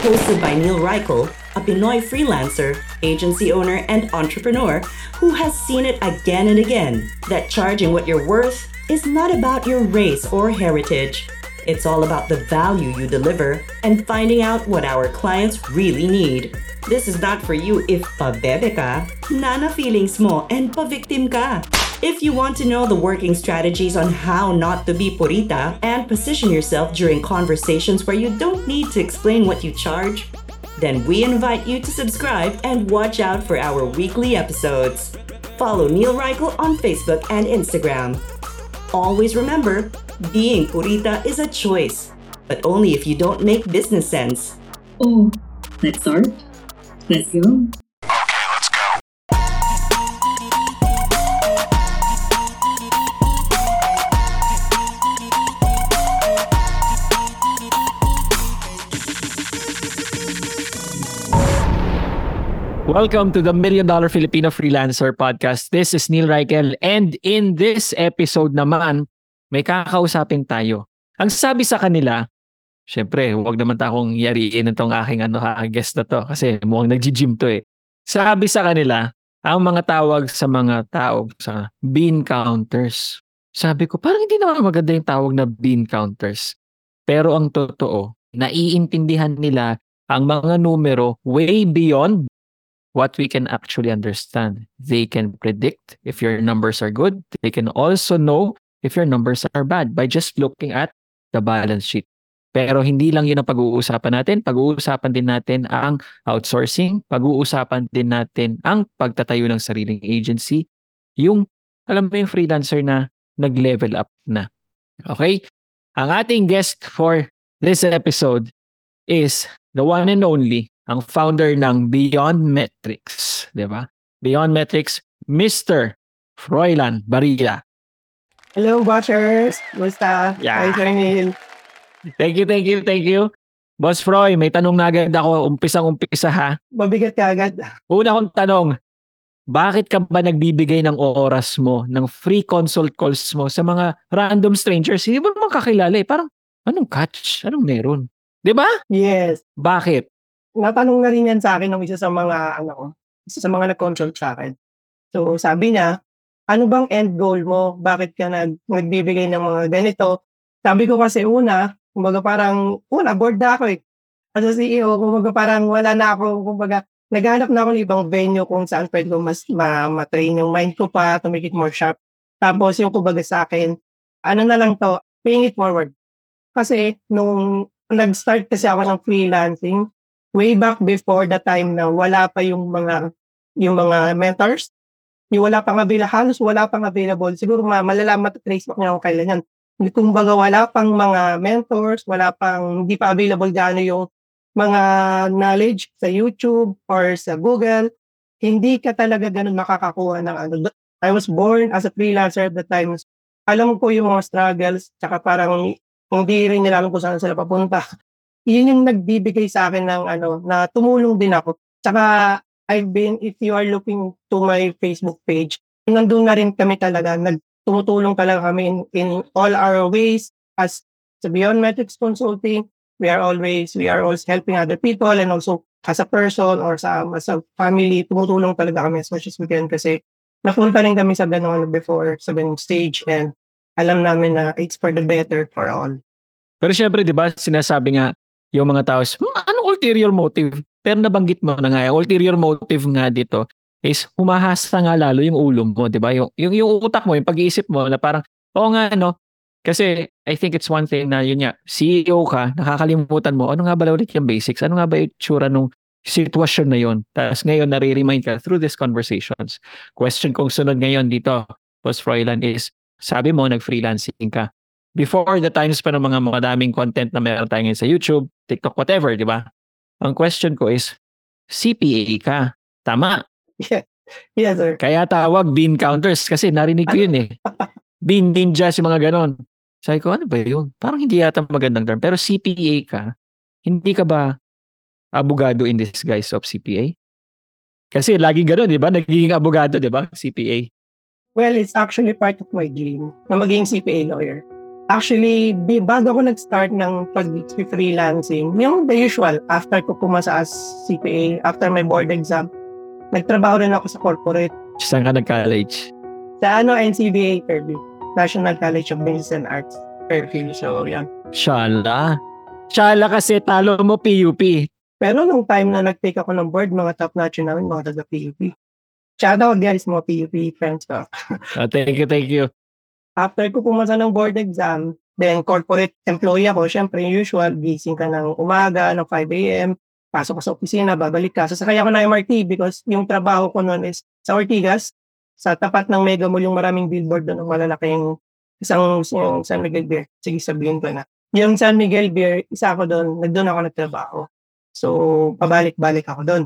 Hosted by Neil Reichel, a Pinoy freelancer, agency owner, and entrepreneur who has seen it again and again that charging what you're worth is not about your race or heritage. It's all about the value you deliver and finding out what our clients really need. This is not for you if pabebe ka, nana feelings mo, and pa-victim ka. If you want to know the working strategies on how not to be purita and position yourself during conversations where you don't need to explain what you charge, then we invite you to subscribe and watch out for our weekly episodes. Follow Neil Reichel on Facebook and Instagram. Always remember, being purita is a choice, but only if you don't make business sense. Oh, let's start. Let's go. Welcome to the Million Dollar Filipino Freelancer Podcast. This is Neil Reichel and in this episode naman, may kakausapin tayo. Ang sabi sa kanila, syempre, huwag naman takong yariin itong aking ano, guest na to kasi mukhang nag-gym to eh. Sabi sa kanila, ang mga tawag sa mga tao sa bean counters. Sabi ko, parang hindi naman maganda yung tawag na bean counters. Pero ang totoo, naiintindihan nila ang mga numero way beyond what we can actually understand. They can predict if your numbers are good. They can also know if your numbers are bad by just looking at the balance sheet. Pero hindi lang yun ang pag-uusapan natin. Pag-uusapan din natin ang outsourcing. Pag-uusapan din natin ang pagtatayo ng sariling agency. Yung, alam mo yung freelancer na nag-level up na. Okay? Ang ating guest for this episode is the one and only ang founder ng Beyond Metrics, 'di ba? Beyond Metrics, Mr. Froilan Barilla. Hello, Watchers! Kumusta? Yeah. Hi. Thank you, thank you, thank you. Boss Froy, may tanong na agad ako, umpisang-umpisa ha. Mabigat ka agad. Una kong tanong, bakit ka ba nagbibigay ng oras mo, ng free consult calls mo sa mga random strangers? Hindi mo naman kakilala eh. Parang, anong catch? Anong meron? 'Di ba? Yes. Bakit? Natanong na rin yan sa akin ng isa sa mga, ano isa sa mga nag-consult sa akin. So, sabi niya, ano bang end goal mo? Bakit ka nag, nagbibigay ng mga ganito? Sabi ko kasi una, kumbaga parang, una, bored na ako eh. As a CEO, kumbaga parang wala na ako, kumbaga, naghanap na ako ng ibang venue kung saan pwede ko mas ma- ma-train yung mind ko pa to make it more sharp. Tapos yung kumbaga sa akin, ano na lang to, paying it forward. Kasi nung nag-start kasi ako ng freelancing, way back before the time na wala pa yung mga yung mga mentors, yung wala pang available, halos wala pang available. Siguro ma malalaman at trace mo kung kailan yan. Kung baga wala pang mga mentors, wala pang, hindi pa available gaano yung mga knowledge sa YouTube or sa Google, hindi ka talaga ganun makakakuha ng ano. I was born as a freelancer at the time. Alam ko yung mga struggles, tsaka parang hindi rin nila alam kung saan sila papunta. Yun yung nagbibigay sa akin ng ano, na tumulong din ako. Tsaka I've been, if you are looking to my Facebook page, nandun na rin kami talaga, nagtumutulong talaga kami in, in all our ways as sa Beyond Metrics Consulting. We are always, we are always helping other people and also as a person or sa, as a family, tumutulong talaga kami as much as we can kasi napunta rin kami sa ganun before, sa ganung stage and alam namin na it's for the better for all. Pero syempre, di ba, sinasabi nga, yung mga tao, "Hmm, anong ulterior motive? Pero nabanggit mo na nga, yung ulterior motive nga dito is humahasa nga lalo yung ulo mo, di ba? Yung, yung, yung utak mo, yung pag-iisip mo na parang, oo nga, no? Kasi I think it's one thing na yun nga, CEO ka, nakakalimutan mo, ano nga ba ulit yung basics? Ano nga ba yung tsura nung sitwasyon na yun? Tapos ngayon, nare-remind ka through these conversations. Question kong sunod ngayon dito, Boss Froilan, is sabi mo, nag-freelancing ka. Before the times pa ng mga madaming content na meron tayo ngayon sa YouTube, TikTok, whatever, di ba? Ang question ko is, CPA ka. Tama. Yeah. Yes, sir. Kaya tawag bean counters kasi narinig ko yun eh. Bean ninjas yung mga ganon. Sabi ko, ano ba yun? Parang hindi yata magandang term. Pero CPA ka, hindi ka ba abogado in disguise of CPA? Kasi lagi ganon, di ba? Nagiging abogado, di ba? CPA. Well, it's actually part of my dream na maging CPA lawyer. Actually, bago ako nag-start ng pag-freelancing, yung the usual, after ko pumasa as CPA, after my board exam, nagtrabaho rin ako sa corporate Saan ka nag-college? sa ano, NCBA Fairview, National College of Business and Arts, Fairview. So, yan. Shala. Shala kasi talo mo PUP. Pero nung time na nag-take ako ng board, mga top notch namin, mga taga-PUP. Shout out guys, mga PUP friends ko. Ah, thank you, thank you. After ko pumasa ng board exam, then corporate employee ako, syempre usual, gising ka ng umaga, ng 5 a.m., pasok ka sa opisina, babalik ka. Sasakay ako ng MRT because yung trabaho ko noon is sa Ortigas, sa tapat ng Mega Mall, yung maraming billboard doon, ng malalaking isang yung San Miguel Beer. Sige, sabihin ko na. Yung San Miguel Beer, isa ako doon, nagdoon ako nagtrabaho. So, pabalik-balik ako doon.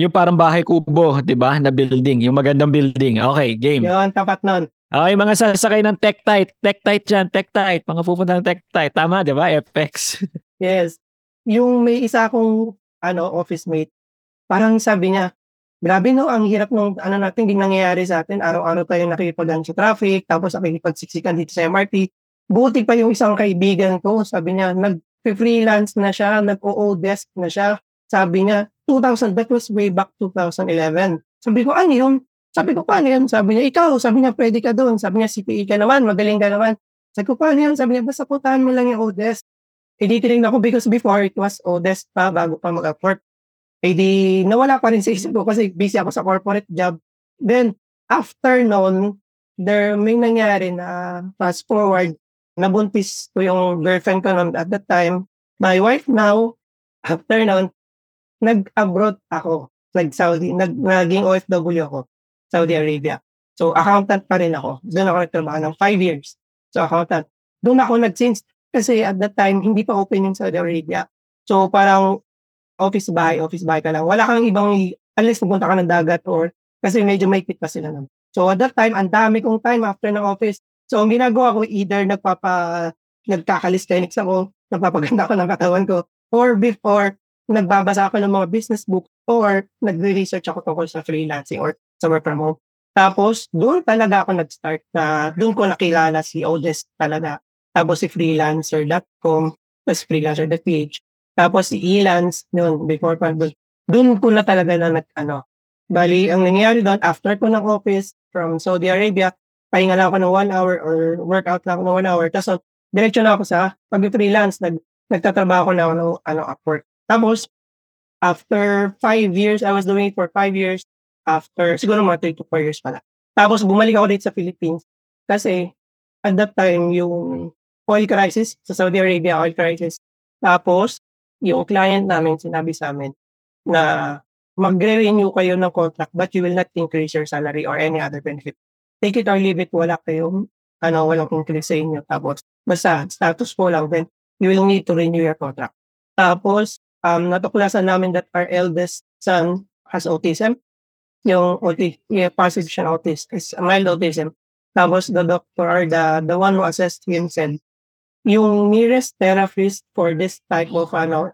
Yung parang bahay kubo, di ba? Na building. Yung magandang building. Okay, game. Yun, tapat noon. Okay, mga sasakay ng Tektite. Tektite dyan, Tektite. Mga pupunta ng Tektite. Tama, di ba? FX. Yes. Yung may isa akong ano, office mate, parang sabi niya, grabe no, ang hirap nung ano natin, hindi nangyayari sa atin. Araw-araw tayo nakikipagan sa traffic, tapos nakikipagsiksikan dito sa MRT. Buti pa yung isang kaibigan ko, sabi niya, nag-freelance na siya, nag-o-desk na siya. Sabi niya, 2000, that was way back 2011. Sabi ko, ano yun? Sabi ko, paano yan? Sabi niya, ikaw. Sabi niya, pwede ka doon. Sabi niya, CPA ka naman, magaling ka naman. Sabi ko, paano yan? Sabi niya, basta putahan mo lang yung O-desk. Eh di tinignan ko because before it was O-desk pa bago pa mag-upwork. Eh di nawala pa rin sa isip ko kasi busy ako sa corporate job. Then, after noon, there may nangyari na fast forward, nabuntis ko yung girlfriend ko noon at that time. My wife now, after noon, nag-abroad ako. Nag-Saudi, nag, naging OFW ako. Saudi Arabia. So, accountant pa rin ako. Doon ako nagtrabaho ng five years. So, accountant. Doon ako nag-since kasi at that time, hindi pa open yung Saudi Arabia. So, parang office bahay, office bahay ka lang. Wala kang ibang, unless pupunta ka ng dagat or kasi medyo may pa sila naman. So, at that time, ang dami kong time after ng office. So, ang ginagawa ko, either nagpapa, nagkakalisthenics ako, nagpapaganda ako ng katawan ko, or before, nagbabasa ako ng mga business book, or nagre-research ako tungkol sa freelancing or sa work from home. Tapos, doon talaga ako nag-start na, doon ko nakilala si Odes talaga. Tapos si freelancer.com, tapos freelancer.ph. Tapos si Elance, noon, before pa, doon ko na talaga na nag, ano, bali, ang nangyayari doon, after ko ng office from Saudi Arabia, pahinga lang ako ng one hour or workout lang ako ng one hour. Tapos, diretso na ako sa pag-freelance, nag, nagtatrabaho na ako ng ano, Upwork. Tapos, after five years, I was doing it for five years, after, siguro mga three to four years pala. Tapos, bumalik ako dito sa Philippines kasi at that time, yung oil crisis sa Saudi Arabia, oil crisis. Tapos, yung client namin, sinabi sa amin na magre-renew kayo ng contract but you will not increase your salary or any other benefit. Take it or leave it, wala kayong, ano, walang increase sa inyo. Tapos, basta status quo lang, then you will need to renew your contract. Tapos, um, natuklasan namin that our eldest son has autism. Yung autism, yeah, positive siya autism, is mild autism. Tapos, the doctor or the, the one who assessed him said, yung nearest therapist for this type of ano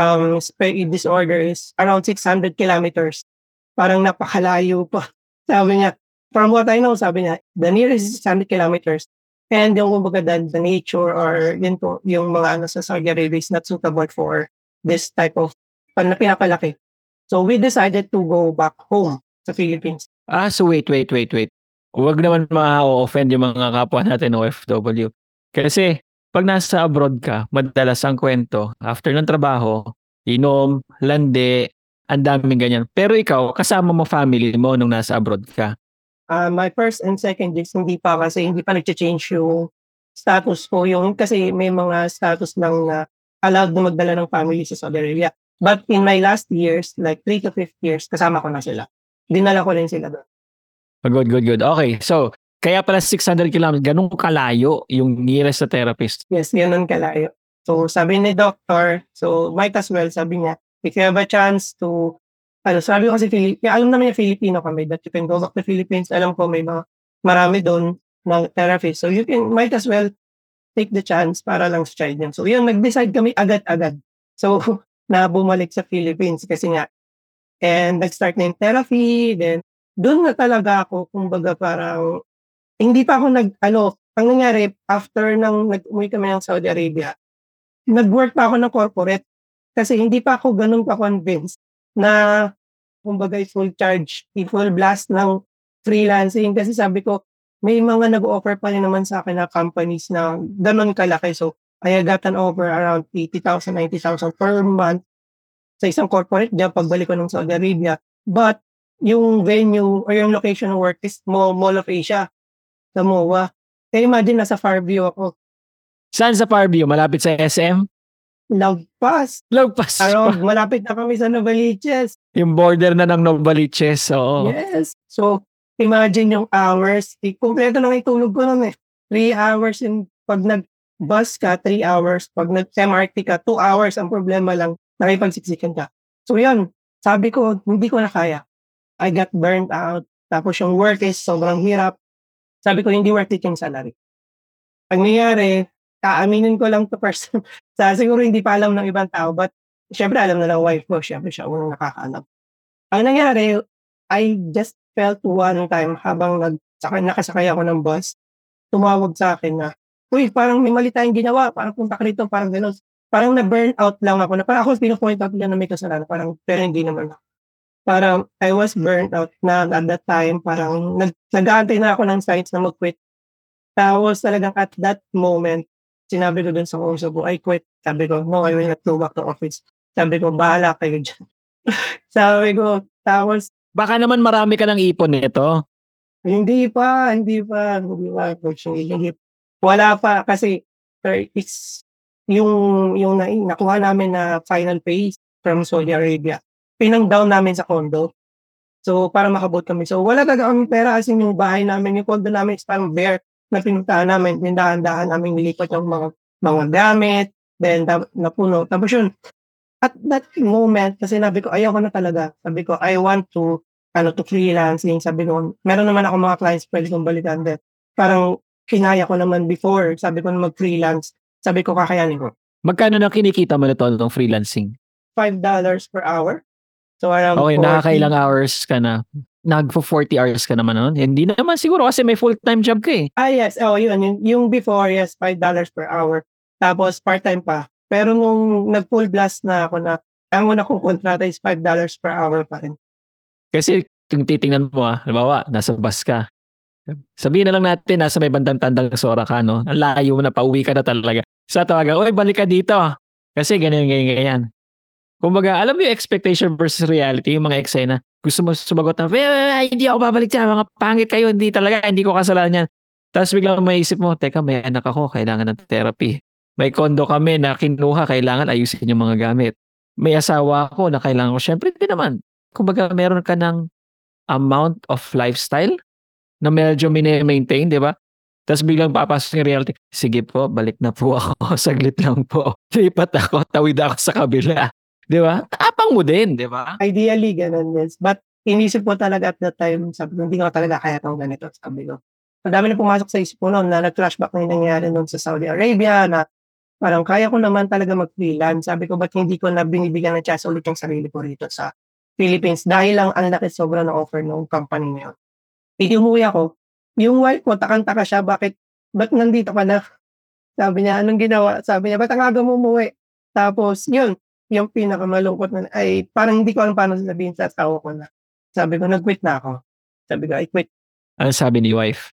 um disorder is around 600 kilometers. Parang napakalayo pa. Sabi niya, from what I know, sabi niya, the nearest is 600 kilometers. And yung kumbaga the, the nature or yun po, yung mga ano sa Arabia is not suitable for this type of pan na pinapalaki. So we decided to go back home sa Philippines. Ah, so wait, wait, wait, wait. Huwag naman ma-offend yung mga kapwa natin OFW. Kasi pag nasa abroad ka, madalas ang kwento, after ng trabaho, inom, lande, ang daming ganyan. Pero ikaw, kasama mo family mo nung nasa abroad ka. Uh, my first and second days, hindi pa kasi hindi pa nag-change yung status ko. Yung, kasi may mga status lang na allowed na magdala ng family sa Saudi Arabia. But in my last years, like 3 to 5 years, kasama ko na sila. Dinala ko rin sila doon. Good, good, good. Okay, so, kaya pala 600 kilometers, ganun kalayo yung nearest sa therapist. Yes, ganun kalayo. So, sabi ni doctor, so might as well, sabi niya, if you have a chance to ano, sabi ko kasi Philip, alam naman niya Filipino kami that you can go back to Philippines. Alam ko may mga marami doon ng therapy. So you can, might as well take the chance para lang sa child niya. So yun, nag-decide kami agad-agad. So, na bumalik sa Philippines kasi nga, and nag-start na yung therapy, then doon na talaga ako, kumbaga parang, hindi pa ako nag, ano, ang nangyari, after nang nag-umuwi kami ng Saudi Arabia, nag-work pa ako ng corporate kasi hindi pa ako ganun ka-convinced na kumbaga full charge, full blast ng freelancing kasi sabi ko, may mga nag-offer pa rin naman sa akin na companies na ganun kalaki. So, I got an offer around 80,000, 90,000 per month sa isang corporate job pagbalik ko ng Saudi Arabia. But, yung venue or yung location ng work is Mall, Mall of Asia sa MOA. Kaya imagine, nasa Farview ako. Saan sa Farview? Malapit sa SM? Lagpas. Lagpas. Around, malapit na kami sa Novaliches. Yung border na ng Novaliches. Oo. Yes. So, imagine yung hours. Kompleto lang itulog ko nun eh. Three hours in, pag nag-bus ka, three hours. Pag nag-MRT ka, two hours. Ang problema lang, nakipagsiksikan ka. So yun, sabi ko, hindi ko na kaya. I got burned out. Tapos yung work is sobrang hirap. Sabi ko, hindi worth it yung salary. Pag nangyari, kaaminin ko lang to person. sa siguro hindi pa alam ng ibang tao, but syempre alam na ng wife ko, syempre siya unang nakakaalam. Ang nangyari, I just felt one time habang nag, saka, nakasakay ako ng bus, tumawag sa akin na, uy, parang may mali tayong ginawa, parang punta ka rito, parang gano'n. Parang na-burn out lang ako, na parang ako pinupoint out nila na may kasalanan, parang, pero hindi naman ako. Parang, I was burnt out na at that time, parang, nag, nag-aantay na ako ng signs na mag-quit. Tapos talagang at that moment, sinabi ko dun sa kausap ko, I quit. Sabi ko, no, I will not go back to office. Sabi ko, bahala kayo dyan. sabi ko, tapos Baka naman marami ka ng ipon nito. Hindi pa, hindi pa, hindi pa, coach. Hindi, wala pa kasi sir, it's yung yung na, nakuha namin na final pay from Saudi Arabia. Pinang down namin sa condo. So, para makabot kami. So, wala talaga kami pera kasi yung bahay namin, yung condo namin is parang bare na pinuntahan namin. Tindahan-dahan namin nilipat yung mga mga gamit, then na, napuno. Tapos yun, at that moment, kasi sabi ko, ayoko na talaga. Sabi ko, I want to, ano, to freelancing. Sabi ko, meron naman ako mga clients pwede kong balikan din. Parang, kinaya ko naman before. Sabi ko na mag-freelance. Sabi ko, kakayanin ko. Magkano na kinikita mo nito ng freelancing? $5 per hour. So, around Okay, 40. nakakailang hours ka na. Nagpo 40 hours ka naman noon. Hindi na naman siguro kasi may full-time job ka eh. Ah, yes. Oh, yun. Yung, yung before, yes, $5 per hour. Tapos, part-time pa. Pero nung nag-full blast na ako na, ang una kong kontrata is $5 per hour pa rin. Kasi kung titingnan mo ah, halimbawa, nasa bus ka. Sabihin na lang natin, nasa may bandang tandang sora ka, no? Ang layo na, pauwi ka na talaga. Sa tawagan, oy, balik ka dito. Kasi ganyan, ganyan, ganyan. Kumbaga, alam mo yung expectation versus reality, yung mga eksena. Gusto mo sumagot na, "Eh, hindi ako babalik dyan, mga pangit kayo, hindi talaga, hindi ko kasalanan yan. Tapos biglang maisip mo, teka, may anak ako, kailangan ng therapy. May kondo kami na kinuha, kailangan ayusin yung mga gamit. May asawa ako na kailangan ko, syempre hindi naman. Kumbaga, meron ka ng amount of lifestyle na medyo mini-maintain, di ba? Tapos biglang papasok yung reality, sige po, balik na po ako, saglit lang po. Lipat ako, tawid ako sa kabila. Di ba? Tapang mo din, di ba? Ideally, ganun yes. But inisip ko talaga at that time, sabi hindi ko talaga kaya itong ganito. Sabi ko, ang dami na pumasok sa isip ko noon na nag-flashback na yung nangyari noon sa Saudi Arabia na parang kaya ko naman talaga mag-freelance. Sabi ko, ba't hindi ko na binibigyan ng chance ulit yung sarili ko rito sa Philippines dahil lang ang laki sobra ng offer ng company na yun. Hindi umuwi ako. Yung wife ko, takang-taka siya, bakit, ba't nandito ka na? Sabi niya, anong ginawa? Sabi niya, ba't ang aga mo umuwi? Tapos, yun, yung pinakamalungkot na, ay parang hindi ko alam paano sabihin sa asawa ko na. Sabi ko, nag-quit na ako. Sabi ko, I quit. Ano sabi ni wife?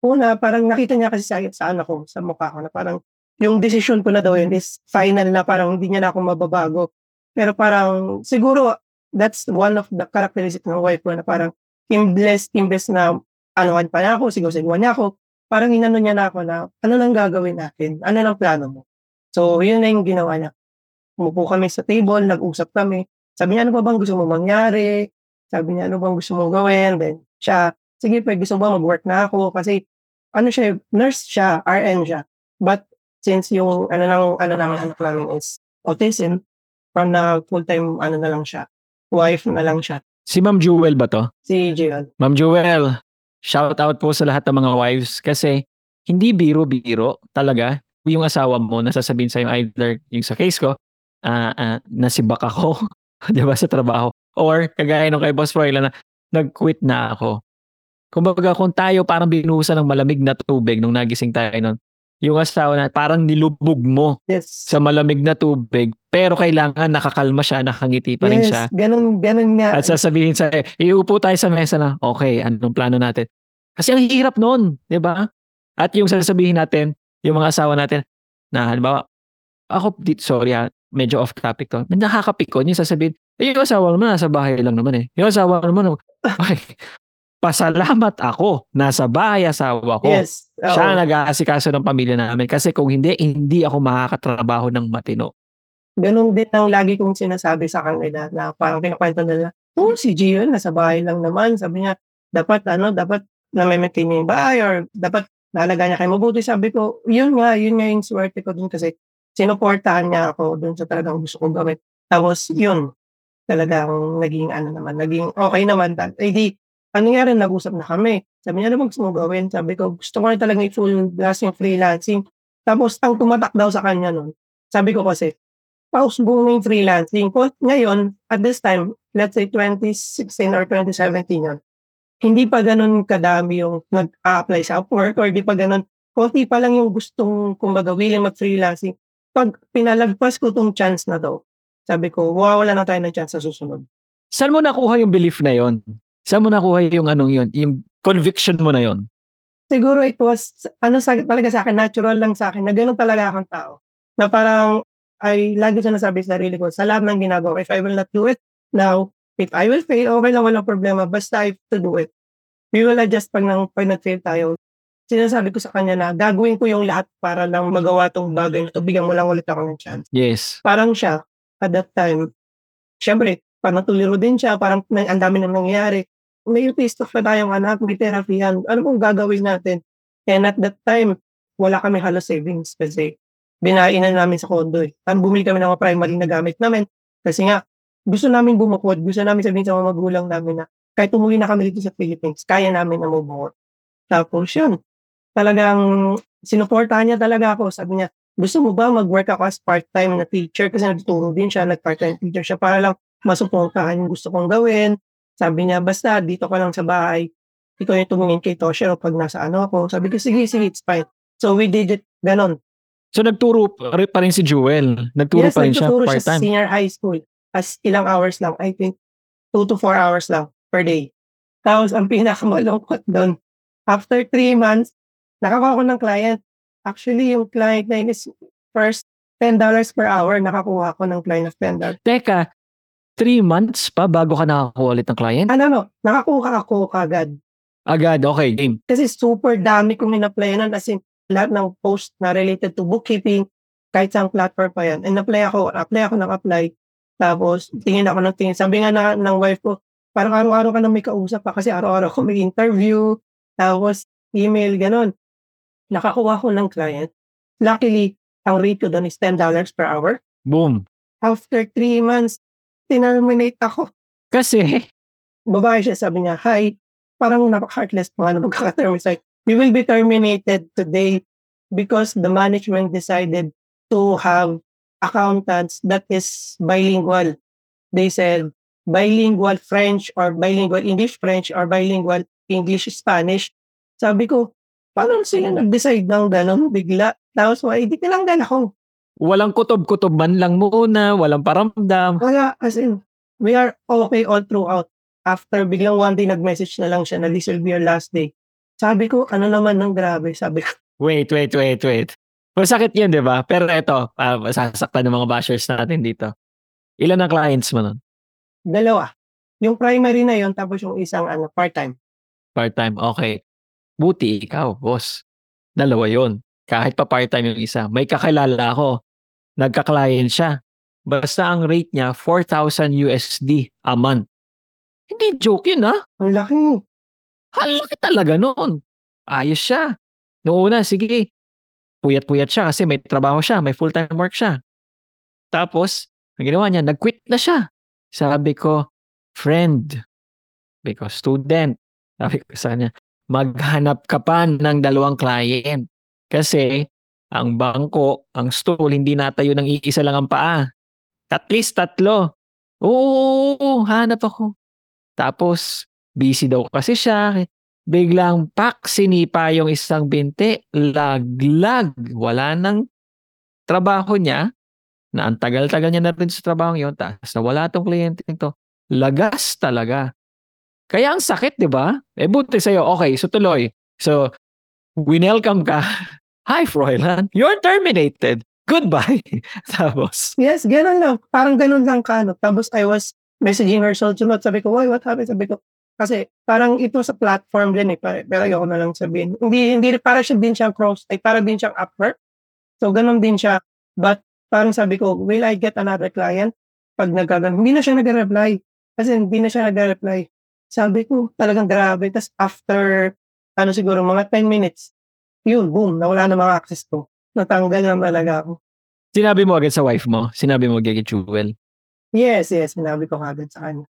Una, parang nakita niya kasi sa, sa anak ko, sa mukha ko, na parang yung decision ko na daw yun is final na parang hindi niya na ako mababago. Pero parang, siguro, that's one of the characteristics ng wife ko na parang, imbes, imbes na anuhan pa niya ako, sigaw-sigawan niya ako, parang inano niya na ako na, ano nang gagawin natin? Ano nang plano mo? So, yun na yung ginawa niya. Umupo kami sa table, nag-usap kami. Sabi niya, ano ba bang gusto mo mangyari? Sabi niya, ano bang gusto mong gawin? Then, siya, sige, pwede gusto mo mag-work na ako? Kasi, ano siya, nurse siya, RN siya. But, since yung, ano nang, ano namin anak namin is autism, from na full-time, ano na lang siya, wife na lang siya. Si Ma'am Jewel ba to? Si Jill. Ma'am Jewel, shout out po sa lahat ng mga wives kasi hindi biro-biro talaga yung asawa mo na sasabihin sa'yo either yung sa case ko, ah ah, nasibak ako, di ba, sa trabaho. Or kagaya nung kay Boss Royla na nag-quit na ako. Kumbaga kung tayo parang binuhusan ng malamig na tubig nung nagising tayo nun, yung asawa na parang nilubog mo Yes. sa malamig na tubig pero kailangan nakakalma siya, nakangiti pa rin yes, siya. ganun, ganun nga. At sasabihin sa, iupo tayo sa mesa na, okay, anong plano natin? Kasi ang hirap noon, di ba? At yung sasabihin natin, yung mga asawa natin, na halimbawa, ako, di, sorry ha, medyo off topic to, nakakapikon yung sasabihin, eh, yung asawa naman, nasa bahay lang naman eh. Yung asawa naman, ay, pasalamat ako, nasa bahay asawa ko. yes. oo. Siya ang nag-aasikaso ng pamilya namin. Kasi kung hindi, hindi ako makakatrabaho ng matino. Ganun din ang lagi kong sinasabi sa kanila na parang kinakwento nila, oh, si Gio, nasa bahay lang naman. Sabi niya, dapat ano, dapat na may maintain niya yung bahay or dapat nalaga niya kayo mabuti. Sabi ko, yun nga, yun nga yung swerte ko dun kasi sinuportahan niya ako dun sa talagang gusto kong gawin. Tapos yun, talagang naging ano naman, naging okay naman. Eh di, nga rin, nag-usap na kami. Sabi niya, ano bang mo gawin? Sabi ko, gusto ko rin talagang i-full gas yung freelancing. Tapos, ang tumatak daw sa kanya nun, sabi ko kasi, pause muna yung freelancing. Kung ngayon, at this time, let's say 2016 or 2017 yun, hindi pa ganun kadami yung nag-apply sa Upwork or hindi pa ganun, konti pa lang yung gustong, kumbaga, willing mag-freelancing. Pag pinalagpas ko tong chance na to, sabi ko, wawala na tayo ng chance sa susunod. Saan mo nakuha yung belief na yon? Saan mo nakuha yung anong yon? Yung conviction mo na yon? Siguro it was, ano sa, talaga sa akin, natural lang sa akin, na ganun talaga akong tao. Na parang, ay lagi ko nasabi sa sarili ko, sa lahat ng ginagawa, if I will not do it now, if I will fail, okay lang, walang problema, basta I have to do it. We will adjust pag, nang, pag nag-fail tayo. Sinasabi ko sa kanya na gagawin ko yung lahat para lang magawa tong bagay na to, bigyan mo lang ulit ako ng chance. Yes. Parang siya, at that time, syempre, parang tuliro din siya, parang ang dami nang nangyayari. May of na tayong anak, may therapy yan. Ano pong gagawin natin? And at that time, wala kami halos savings kasi binain na namin sa condo eh. Parang bumili kami ng primary na gamit namin kasi nga, gusto namin bumukod, gusto namin sabihin sa mga magulang namin na kahit umuwi na kami dito sa Philippines, kaya namin na mabukod. Tapos yun, talagang sinuportahan niya talaga ako. Sabi niya, gusto mo ba mag-work ako as part-time na teacher? Kasi nagtuturo din siya, nag-part-time teacher siya para lang masuportahan yung gusto kong gawin. Sabi niya, basta dito ka lang sa bahay. Ikaw yung tumingin kay Toshiro pag nasa ano ako. Sabi ko, sige, sige, it's fine. So we did it, ganon. So nagturo pa rin- si Jewel. Nagturo yes, pa rin siya nagtuturo siya sa part-time. senior high school. As ilang hours lang, I think, 2 to 4 hours lang per day. Tapos, ang pinakamalungkot doon, after 3 months, nakakuha ko ng client. Actually, yung client na yun is first $10 per hour, nakakuha ko ng client of $10. Teka, three months pa bago ka nakakuha ulit ng client? Ano, no, nakakuha ako kagad. Agad, okay, game. Kasi super dami kong in-apply nun. As in, lahat ng post na related to bookkeeping, kahit sa platform pa yan. And apply ako, apply ako ng apply. Tapos, tingin ako ng tingin. Sabi nga na, ng wife ko, parang araw-araw ka na may kausap pa kasi araw-araw ko may interview. Tapos, email, ganun. Nakakuha ko ng client. Luckily, ang rate ko doon is $10 per hour. Boom. After three months, tinerminate ako. Kasi, babae siya, sabi niya, hi, parang napaka-heartless pa nga na magkaka-terminate. Like, you will be terminated today because the management decided to have accountants that is bilingual. They said bilingual French or bilingual English French or bilingual English Spanish. Sabi ko, paano sila nag-decide ng gano'n bigla? Tapos, why, hindi tinanggal ako. Walang kutob-kutob man lang muna, walang paramdam. Kaya, as in, we are okay all throughout. After biglang one day nag-message na lang siya na this will be your last day. Sabi ko, ano naman ng grabe? Sabi ko, Wait, wait, wait, wait. Masakit yun, di ba? Pero ito, ah, sasaktan ng mga bashers natin dito. Ilan ang clients mo nun? dalawa. Yung primary na yon tapos yung isang ano, part-time. Part-time, okay. Buti ikaw, boss. Dalawa yon. Kahit pa part-time yung isa. May kakilala ako. Nagka-client siya. Basta ang rate niya, 4,000 USD a month. Hindi joke yun, ha? Ang laki. Halaki talaga noon. Ayos siya. Noong una, sige. Puyat-puyat siya kasi may trabaho siya, may full-time work siya. Tapos, ang ginawa niya, nag-quit na siya. Sabi ko, friend. Because student. Sabi ko sa kanya, maghanap ka pa ng dalawang client. Kasi ang bangko, ang stool, hindi natayo ng iisa lang ang paa. At least tatlo. Oo, hanap ako. Tapos, busy daw kasi siya. Biglang pak, sinipa yung isang binti. Laglag. Wala nang trabaho niya. Na ang tagal-tagal niya na rin sa trabaho yun. Tapos nawala tong kliyente to. Lagas talaga. Kaya ang sakit, di ba? Eh, buti sa'yo. Okay, so tuloy. So, winelcome ka. Hi, Froilan. You're terminated. Goodbye. Tapos, Yes, ganun lang. Parang ganun lang ka. No? Tapos I was messaging her sunod. Sabi ko, why, what happened? Sabi ko, kasi parang ito sa platform din eh. Pero ayoko na lang sabihin. Hindi, hindi, para siya din siyang cross, ay para din siyang Upwork. So, ganun din siya. But, parang sabi ko, will I get another client? Pag nagkagan, hindi na siya nag-reply. Kasi hindi na siya nag-reply. Sabi ko, talagang grabe. Tapos after, ano siguro, mga 10 minutes, yun, boom, nawala na mga access ko. Natanggal na talaga ako. sinabi mo agad sa wife mo. Sinabi mo agad kay Jewel. Yes, yes, sinabi ko kagad sa kanya.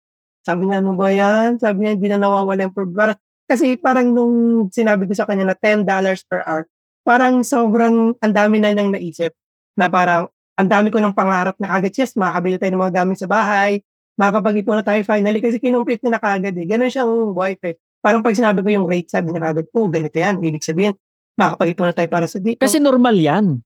Sabi niya, ano ba yan? Sabi niya, hindi na nawawala yung program. Kasi parang nung sinabi ko sa kanya na $10 per hour, parang sobrang ang dami na nang naisip na parang ang dami ko ng pangarap na kagad, yes, makakabili tayo ng mga gamit sa bahay, makakapag-ipon na tayo finally kasi kinumpit na kagad eh. Ganun siyang wife eh. Parang pag sinabi ko yung rate, sabi niya kagad, oh, ganito yan. Ibig sabihin, makakapag-ipon na tayo para sa dito. Kasi normal yan.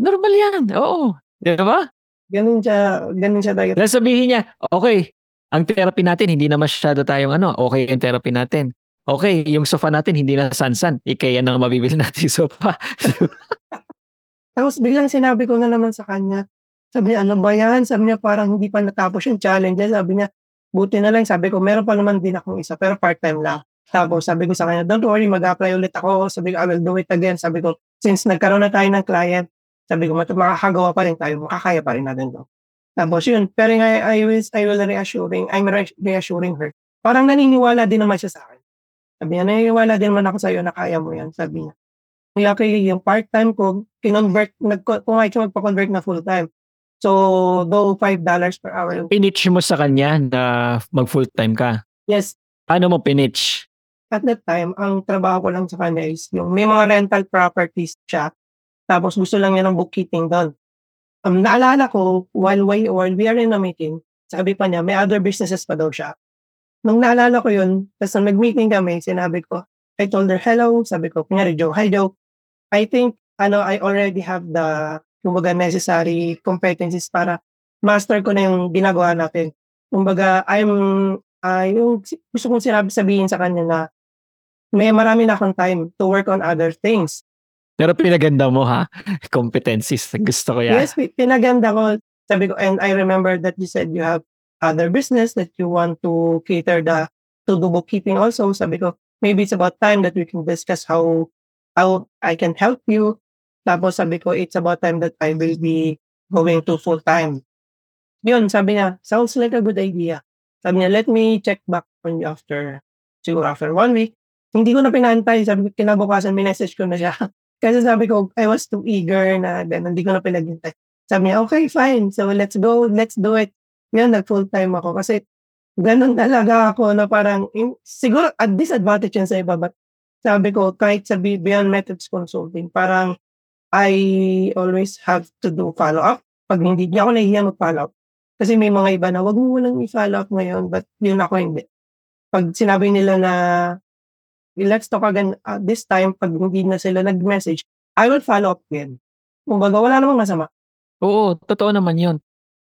Normal yan. Oo. Di ba? ganun siya, ganun siya. Dahil sabihin niya, okay, ang therapy natin, hindi na masyado tayong ano, okay yung therapy natin. Okay, yung sofa natin, hindi na sansan. Ikaya na mabibili natin yung sofa. Tapos biglang sinabi ko na naman sa kanya, sabi niya, ano ba yan? Sabi niya, parang hindi pa natapos yung challenge. Sabi niya, buti na lang. Sabi ko, meron pa naman din akong isa, pero part-time lang. Tapos sabi ko sa kanya, don't worry, mag-apply ulit ako. Sabi ko, I will do it again. Sabi ko, since nagkaroon na tayo ng client, sabi ko, makakagawa pa rin tayo, makakaya pa rin natin to. Tapos yun, pero nga, I, will, I will reassuring, I'm re- reassuring her. Parang naniniwala din naman siya sa akin. Sabi niya, naniniwala din naman ako sa iyo na kaya mo yan. Sabi niya. Kaya kaya yung part-time ko, kinonvert, nag, pumayag siya magpa-convert na full-time. So, though $5 per hour. pinitch mo sa kanya na mag full-time ka. Yes, Paano mo pinitch? At that time, ang trabaho ko lang sa kanya is yung may mga rental properties siya. Tapos gusto lang niya ng bookkeeping doon. Um, naalala ko, while, we, while we are in a meeting, sabi pa niya, may other businesses pa daw siya. Nung naalala ko yun, tapos nung nag-meeting kami, sinabi ko, I told her, hello, sabi ko, kunyari Joe, hi Joe, I think, ano, I already have the, kumbaga, necessary competencies para master ko na yung ginagawa natin. Kumbaga, I'm, ah yung gusto kong sinabi sabihin sa kanya na may marami na akong time to work on other things. Pero pinaganda mo ha? Competencies. Gusto ko yan. Yes, pi- pinaganda ko. Sabi ko, and I remember that you said you have other business that you want to cater the to do bookkeeping also. Sabi ko, maybe it's about time that we can discuss how how I can help you. Tapos sabi ko, it's about time that I will be going to full time. Yun, sabi niya, sounds like a good idea. Sabi niya, let me check back on you after, siguro after one week. Hindi ko na pinantay. Sabi ko, kinabukasan, minessage ko na siya. Kasi sabi ko, I was too eager na, then hindi ko na pinaghintay. Sabi niya, okay, fine. So, let's go. Let's do it. Yan, nag-full time ako. Kasi, ganun talaga ako na parang, in- siguro, at disadvantage yan sa iba, but sabi ko, kahit sa Be- Beyond Methods Consulting, parang, I always have to do follow-up. Pag hindi, di ako nahihiya mag-follow-up. Kasi may mga iba na, wag mo walang i-follow up ngayon, but yun ako hindi. Pag sinabi nila na, let's talk again uh, this time, pag hindi na sila nag-message, I will follow up again. Kumbaga, wala namang masama. Oo, totoo naman yun.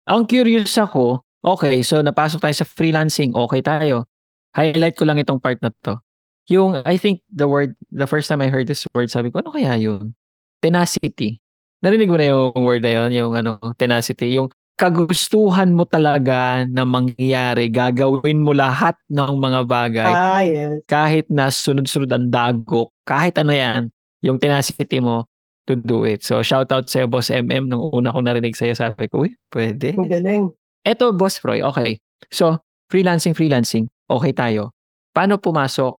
Ang curious ako, okay, so napasok tayo sa freelancing, okay tayo. Highlight ko lang itong part na to. Yung, I think the word, the first time I heard this word, sabi ko, ano kaya yun? Tenacity. Narinig mo na yung word na yun, yung ano, tenacity. Yung kagustuhan mo talaga na mangyayari, gagawin mo lahat ng mga bagay, Ah, yes. kahit na sunod-sunod ang dagok, kahit ano yan, yung tenacity mo to do it. So, shout out sa Boss MM nung una ko narinig sa'yo, sabi ko, uy, pwede. Ang galing. Eto, Boss Roy, okay. So, freelancing, freelancing, okay tayo. Paano pumasok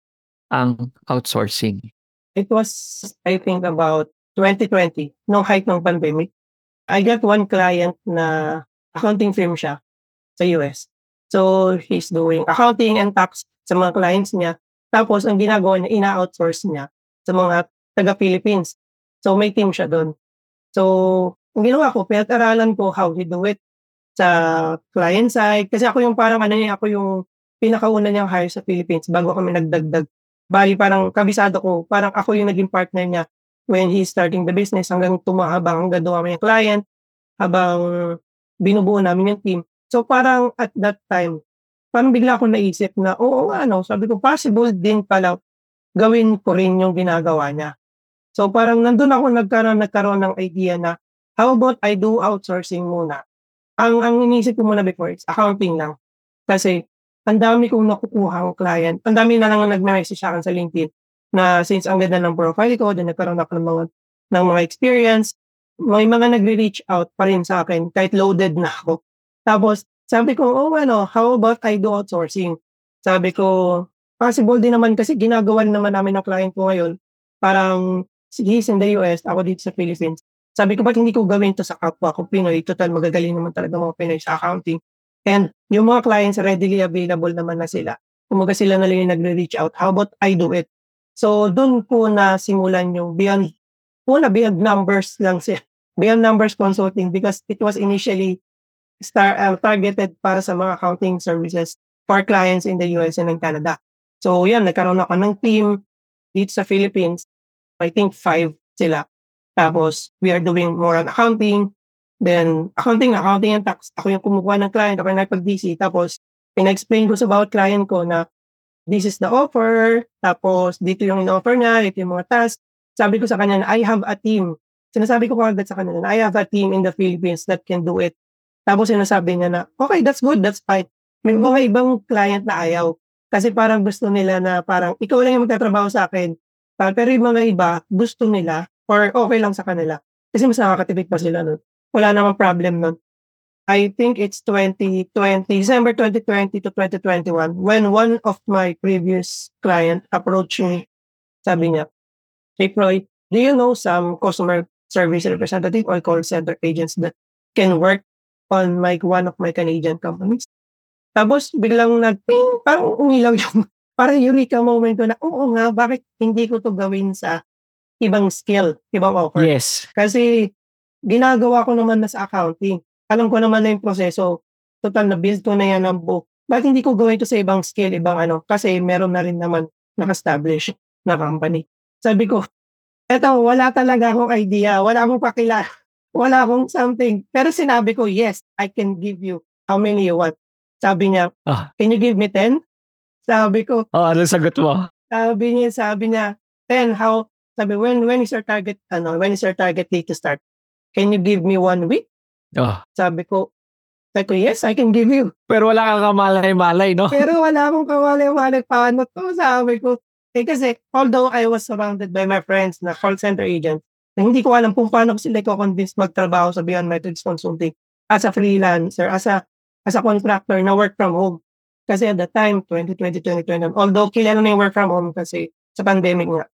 ang outsourcing? It was, I think, about 2020, nung height ng pandemic. I got one client na accounting firm siya sa US. So, he's doing accounting and tax sa mga clients niya. Tapos, ang ginagawa niya, ina-outsource niya sa mga taga-Philippines. So, may team siya doon. So, ang ginawa ko, pinag-aralan ko how he do it sa client side. Kasi ako yung parang ano ako yung pinakauna niyang hire sa Philippines bago kami nagdagdag. Bali, parang kabisado ko, parang ako yung naging partner niya when he's starting the business hanggang tumahabang hanggang dumami yung client, habang binubuo namin yung team. So parang at that time, parang bigla ako naisip na, oo ano, sabi ko, possible din pala gawin ko rin yung ginagawa niya. So parang nandun ako nagkaroon, nagkaroon ng idea na, how about I do outsourcing muna? Ang, ang inisip ko muna before, it's accounting lang. Kasi ang dami kong nakukuha ang client. Ang dami na lang nag-message sa akin sa LinkedIn na since ang ganda ng profile ko, then nagkaroon ako ng mga, ng mga experience, may mga nagre-reach out pa rin sa akin kahit loaded na ako. Tapos, sabi ko, oh ano, how about I do outsourcing? Sabi ko, possible din naman kasi ginagawa naman namin ng client ko ngayon. Parang he's in the US, ako dito sa Philippines. Sabi ko, ba't hindi ko gawin to sa kapwa ko Pinoy? Total, magagaling naman talaga mga Pinoy sa accounting. And yung mga clients readily available naman na sila. Kumaga sila na lang yung nagre-reach out. How about I do it? So, doon ko na simulan yung beyond, una beyond numbers lang siya. Beyond numbers consulting because it was initially star, uh, targeted para sa mga accounting services for clients in the US and in Canada. So, yan, nagkaroon ako ng team dito sa Philippines. I think five sila. Tapos, we are doing more on accounting, Then, accounting, accounting and tax. Ako yung kumukuha ng client, ako yung nagpag-DC. Tapos, pina-explain ko sa bawat client ko na this is the offer, tapos dito yung in-offer niya, ito yung mga task. Sabi ko sa kanya na I have a team. Sinasabi ko kagad sa kanya na I have a team in the Philippines that can do it. Tapos sinasabi niya na, okay, that's good, that's fine. May mga ibang client na ayaw. Kasi parang gusto nila na parang, ikaw lang yung magtatrabaho sa akin. Pero yung mga iba, gusto nila, or okay lang sa kanila. Kasi mas nakakatipid pa sila nun wala namang problem nun. I think it's 2020, December 2020 to 2021, when one of my previous client approached me, sabi niya, Hey Troy, do you know some customer service representative or call center agents that can work on my one of my Canadian companies? Tapos biglang nag, parang umilaw yung, parang eureka moment ko na, oo nga, bakit hindi ko to gawin sa ibang skill, ibang offer? Yes. Kasi ginagawa ko naman na sa accounting. Alam ko naman na yung proseso. Total na build ko na yan ng book. Bakit hindi ko gawin ito sa ibang skill, ibang ano? Kasi meron na rin naman naka-establish na company. Sabi ko, eto, wala talaga akong idea. Wala akong pakilala. Wala akong something. Pero sinabi ko, yes, I can give you how many you want. Sabi niya, Ah. can you give me 10? Sabi ko, Oh, ano sagot mo? sabi niya, sabi niya, 10, how? Sabi, when, when is your target, ano, when is your target date to start? Can you give me one week? Oh. Sabi ko, sabi ko, yes, I can give you. Pero wala kang kamalay-malay, no? Pero wala akong kawali-wali paano to. Sabi ko, eh kasi, although I was surrounded by my friends na call center agents, na hindi ko alam kung paano ko sila ko-convince magtrabaho sa Beyond Methods Consulting as a freelancer, as a, as a contractor na work from home. Kasi at the time, 2020, 2021, although kilala na yung work from home kasi sa pandemic nga,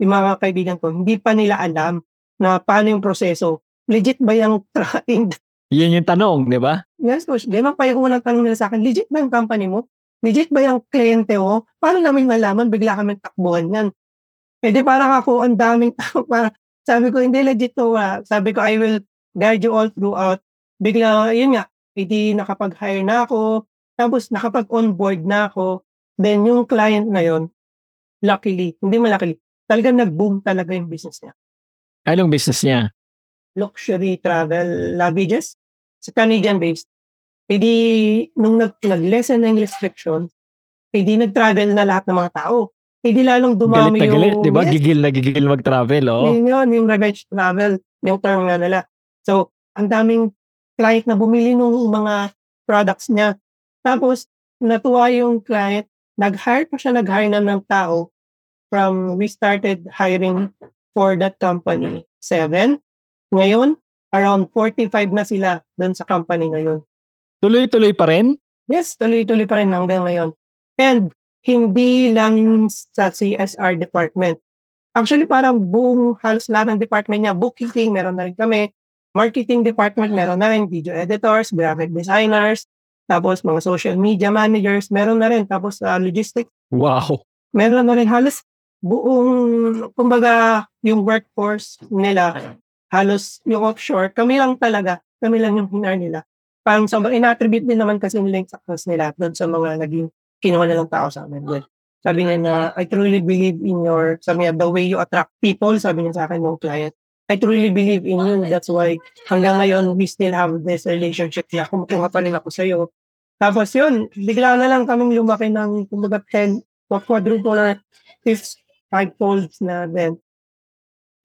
yung mga kaibigan ko, hindi pa nila alam na paano yung proseso. Legit ba yung trying Yun yung tanong, di ba? Yes, coach. Di ba pa yung unang tanong nila sa akin, legit ba yung company mo? Legit ba yung kliyente mo? Paano namin malaman? Bigla kami takbuhan yan. Eh di parang ako, ang daming tao. Parang, sabi ko, hindi legit to. ah. Sabi ko, I will guide you all throughout. Bigla, yun nga, hindi nakapag-hire na ako. Tapos nakapag-onboard na ako. Then yung client na yun, luckily, hindi malakily, talagang nag-boom talaga yung business niya. Anong business niya? Luxury travel luggages sa Canadian-based. Hindi, nung nag, nag-lessen ng restriction, hindi nag-travel na lahat ng mga tao. Hindi lalong dumami Galit na galit, yung... di ba? Yes, Gigil na gigil mag-travel, oh. yun yun, yung revenge travel, yung term nga nila. So, ang daming client na bumili ng mga products niya. Tapos, natuwa yung client, nag-hire pa siya, nag-hire na ng tao from, we started hiring for that company, seven. Ngayon, around 45 na sila doon sa company ngayon. Tuloy-tuloy pa rin? Yes, tuloy-tuloy pa rin hanggang ngayon. And hindi lang sa CSR department. Actually, parang buong halos lahat ng department niya, bookkeeping, meron na rin kami. Marketing department, meron na rin. Video editors, graphic designers. tapos mga social media managers, meron na rin. Tapos sa logistics, Wow. meron na rin halos buong, kumbaga, yung workforce nila, halos yung offshore, kami lang talaga, kami lang yung hinar nila. Parang sobrang ina-attribute din naman kasi nila yung success nila doon sa mga naging kinuha nilang tao sa amin. Well, sabi niya na, I truly believe in your, sabi niya, the way you attract people, sabi niya sa akin ng client. I truly believe in you. That's why hanggang ngayon, we still have this relationship. Kaya kumukuha pa rin ako sa'yo. Tapos yun, bigla na lang kaming lumaki ng, kumbaga, 10, quadruple na fifth, five folds na then.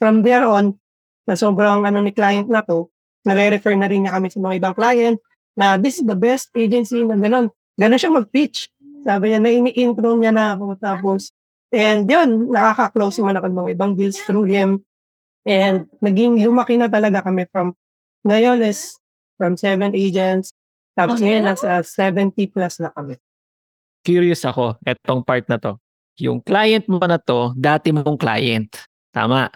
From there on, na sobrang ano ni client na to, nare-refer na rin niya kami sa mga ibang client na this is the best agency na gano'n. Gano'n siya mag-pitch. Sabi niya, na ini-intro niya na ako. Tapos, and yun, nakaka-close naman ako ng mga ibang deals through him. And naging lumaki na talaga kami from, ngayon is from seven agents. Tapos ngayon, nasa 70 plus na kami. Curious ako, etong part na to. Yung client mo na to, dati mong client. Tama.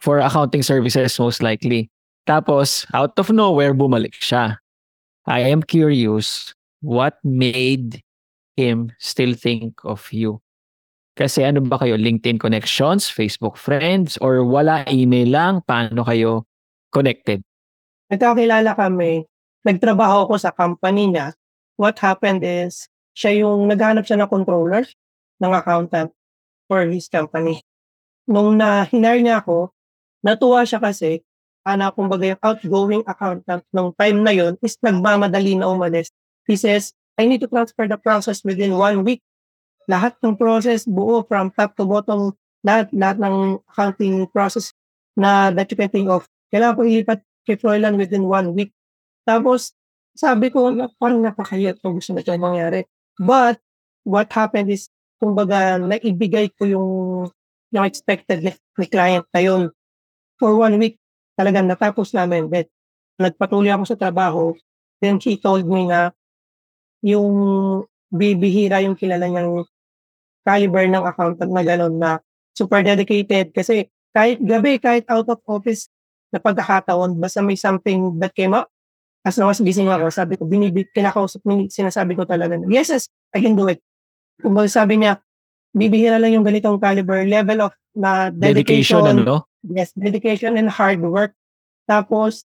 For accounting services, most likely. Tapos, out of nowhere, bumalik siya. I am curious, what made him still think of you? Kasi ano ba kayo, LinkedIn connections, Facebook friends, or wala email lang? Paano kayo connected? Nagkakilala kami, nagtrabaho ko sa company niya. What happened is, siya yung naghanap siya ng controller, ng accountant for his company. Nung na-hire niya ako, natuwa siya kasi, ana kumbaga yung outgoing accountant nung time na yon is nagmamadali na umalis. He says, I need to transfer the process within one week. Lahat ng process, buo from top to bottom, lahat, lahat ng accounting process na that you can think of. Kailangan ko ilipat kay Froilan within one week. Tapos, sabi ko, na- parang napakahirap kung gusto na ito mangyari. But, what happened is, kumbaga, naibigay ko yung, yung expected ni, ni client na yun. For one week, talagang natapos namin. But, nagpatuloy ako sa trabaho. Then, he told me na, yung bibihira yung kilala niyang caliber ng accountant na gano'n na super dedicated kasi kahit gabi, kahit out of office na pagkakataon, basta may something that came up, as long as gising ako, sabi ko, binibig, kinakausap, sinasabi ko talaga, yes, yes, I can do it. Kung sabi niya, bibihira lang yung ganitong caliber, level of na Dedication, dedication, ano? Yes, dedication and hard work. Tapos,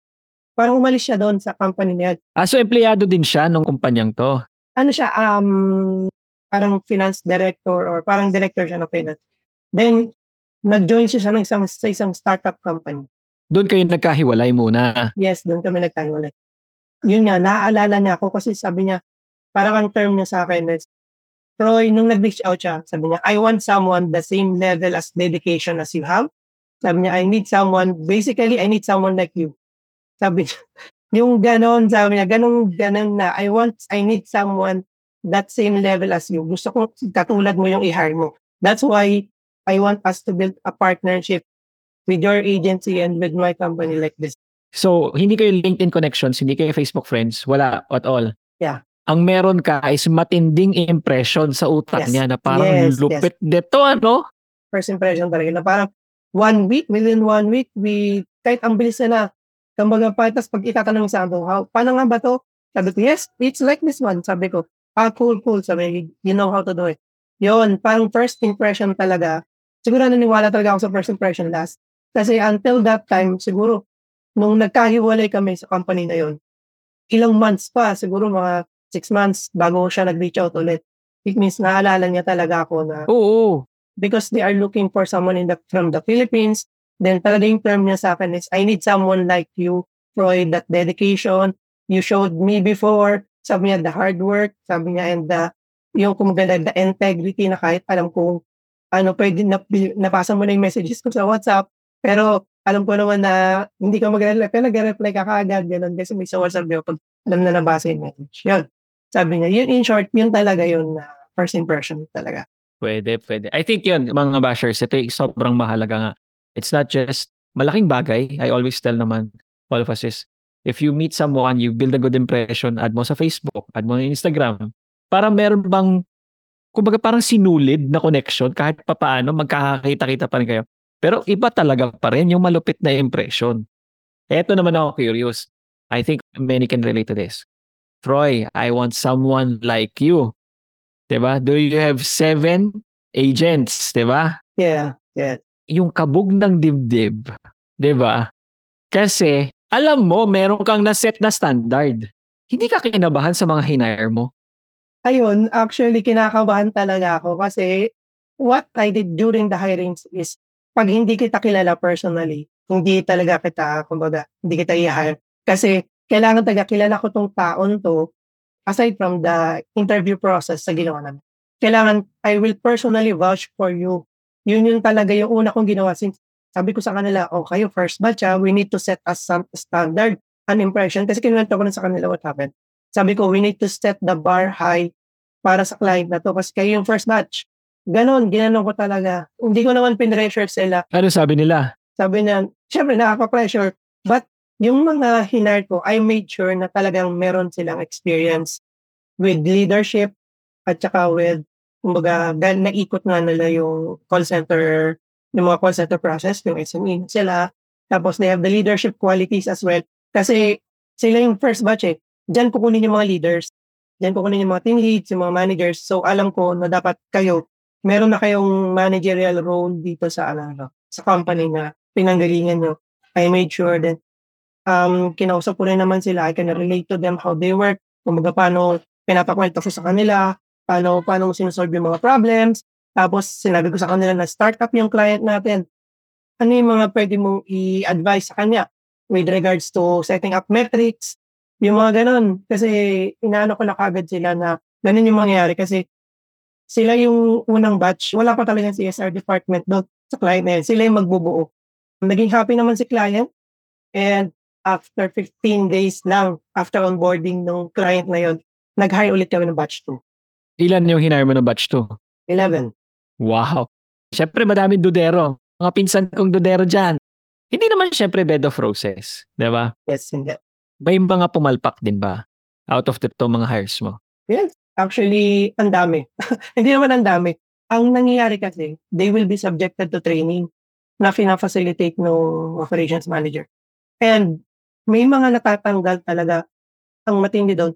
parang umalis siya doon sa company niya. Ah, so empleyado din siya nung kumpanyang to. Ano siya, um, parang finance director or parang director siya ng finance. Then, nag-join siya sa isang, sa isang startup company. Doon kayo nagkahiwalay muna. Yes, doon kami nagkahiwalay. Yun nga, naaalala niya ako kasi sabi niya, parang ang term niya sa akin is, Troy, nung nag-reach out siya, sabi niya, I want someone the same level as dedication as you have. Sabi niya, I need someone, basically, I need someone like you. Sabi niya, yung ganon, sabi niya, ganon, ganon na, I want, I need someone that same level as you. Gusto ko katulad mo yung i-hire mo. That's why I want us to build a partnership with your agency and with my company like this. So, hindi kayo LinkedIn connections, hindi kayo Facebook friends, wala at all. Yeah. Ang meron ka is matinding impression sa utak Yes. niya na parang Yes, lupit dito, ano? first impression talaga na parang one week, within one week, we, kahit ang bilis na na, kumbaga pa, pag itatanong sa ako, how, paano nga ba to? Sabi ko, yes, it's like this one. Sabi ko, ah, cool, cool. Sabi, you know how to do it. Yun, parang first impression talaga. Siguro naniniwala talaga ako sa first impression last. Kasi until that time, siguro, nung nagkahiwalay kami sa company na yun, ilang months pa, siguro mga six months bago siya nag-reach out ulit. It means naalala niya talaga ako na Oo. Because they are looking for someone in the from the Philippines. Then talaga yung term niya sa akin is, I need someone like you, Troy, that dedication. You showed me before. Sabi niya, the hard work. Sabi niya, and the, yung kumaganda, the integrity na kahit alam kong ano, pwede na, napasa mo na yung messages ko sa WhatsApp. Pero alam ko naman na hindi ka mag-reply. Pero nag-reply ka kaagad, ganun. Kasi may sa WhatsApp yun, pag alam na nabasa yung message. Yun. Sabi niya, yun in short, yun talaga yun na first impression talaga. Pwede, pwede. I think yun, mga bashers, ito yung sobrang mahalaga nga. It's not just malaking bagay. I always tell naman, all of us is, if you meet someone, you build a good impression, add mo sa Facebook, add mo sa Instagram, para meron bang, kumbaga parang sinulid na connection, kahit papaano, magkakakita-kita pa rin kayo. Pero iba talaga pa rin yung malupit na impression. Eto naman ako curious. I think many can relate to this. Troy, I want someone like you. 'Di ba? Do you have seven agents, 'di ba? Yeah, yeah. Yung kabog ng dibdib, 'di ba? Kasi alam mo meron kang na-set na standard. Hindi ka kinabahan sa mga hinire mo. Ayun, actually kinakabahan talaga ako kasi what I did during the hirings is pag hindi kita kilala personally, hindi talaga kita, kumbaga, hindi kita i-hire. Kasi kailangan talaga kilala ko tong taon to aside from the interview process sa ginawa namin. Kailangan, I will personally vouch for you. Yun yun talaga yung una kong ginawa. Since sabi ko sa kanila, oh, kayo first batch ah, we need to set us some standard, an impression. Kasi kinuwento ko na sa kanila what happened. Sabi ko, we need to set the bar high para sa client na to. Kasi kayo yung first batch. Ganon, ginanon ko talaga. Hindi ko naman pinressure sila. Ano sabi nila? Sabi niya, syempre nakaka-pressure. But yung mga hinire ko, I made sure na talagang meron silang experience with leadership at saka with, kumbaga, dahil naikot nga nila yung call center, yung mga call center process, yung SME sila. Tapos they have the leadership qualities as well. Kasi sila yung first batch eh. Diyan kukunin yung mga leaders. Diyan kukunin yung mga team leads, yung mga managers. So alam ko na dapat kayo, meron na kayong managerial role dito sa ano, sa company na pinanggalingan nyo. I made sure that um, kinausap ko rin naman sila. I can relate to them how they work. Kung baga paano pinapakwento ko sa kanila, paano, paano mo sinusolve yung mga problems. Tapos sinabi ko sa kanila na startup yung client natin. Ano yung mga pwede mong i-advise sa kanya with regards to setting up metrics, yung mga ganun. Kasi inaano ko na kagad sila na ganun yung mangyayari kasi sila yung unang batch. Wala pa talaga CSR department doon sa client na yun. Sila yung magbubuo. Naging happy naman si client and after 15 days lang after onboarding ng client na yun, nag-hire ulit kami ng batch 2. Ilan yung hinire mo ng batch 2? 11. Wow. Siyempre, madaming dudero. Mga pinsan kong dudero dyan. Hindi naman siyempre bed of roses. Di ba? Yes, hindi. May mga pumalpak din ba? Out of the to mga hires mo? Yes. Actually, ang dami. hindi naman ang dami. Ang nangyayari kasi, they will be subjected to training na fina-facilitate ng operations manager. And may mga natatanggal talaga ang matindi doon.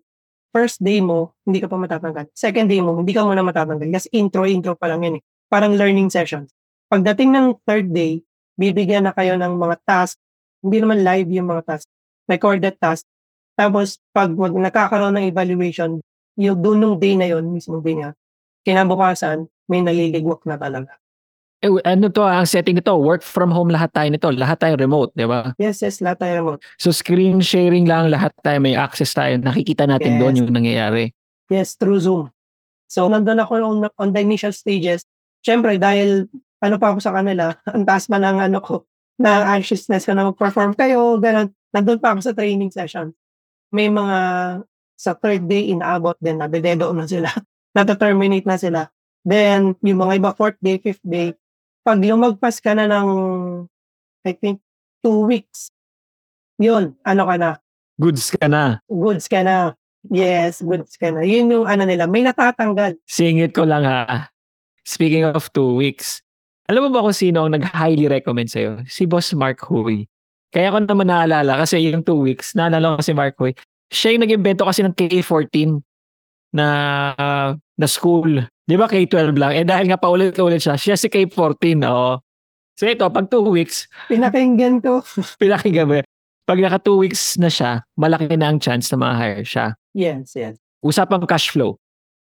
First day mo, hindi ka pa matatanggal. Second day mo, hindi ka muna matatanggal. Kasi intro, intro pa lang yan eh. Parang learning sessions. Pagdating ng third day, bibigyan na kayo ng mga task. Hindi naman live yung mga task. Recorded task. Tapos, pag mag- nakakaroon ng evaluation, yung doon nung day na yon mismo day niya, kinabukasan, may naliligwak na talaga. Eh, ano to, ang setting nito, work from home lahat tayo nito. Lahat tayo remote, di ba? Yes, yes, lahat tayo remote. So screen sharing lang, lahat tayo may access tayo. Nakikita natin Yes. doon yung nangyayari. Yes, through Zoom. So, nandun ako on, on the initial stages. Siyempre, dahil ano pa ako sa kanila, ang taas pa ng ano ko, na anxiousness ko na mag-perform kayo, ganun. Nandun pa ako sa training session. May mga sa third day inaabot din, nadededo na sila. Nata-terminate na sila. Then, yung mga iba, fourth day, fifth day, pag lumagpas ka na ng, I think, two weeks, yun, ano ka na, Goods ka na. goods ka na. Yes, goods ka na. Yun yung ano nila, may natatanggal. Singit ko lang ha. Speaking of two weeks, alam mo ba kung sino ang nag-highly recommend sa'yo? Si Boss Mark Huy. Kaya ko naman naalala kasi yung two weeks, naalala ko si Mark Huy. Siya yung nag-invento kasi ng K-14 na na school. Di ba K-12 lang? Eh dahil nga paulit-ulit siya, siya si K-14. Oo. So ito, pag two weeks, Pinakinggan ko. pinakinggan mo. Pag naka two weeks na siya, malaki na ang chance na ma-hire siya. Yes, yes. Usapang cash flow.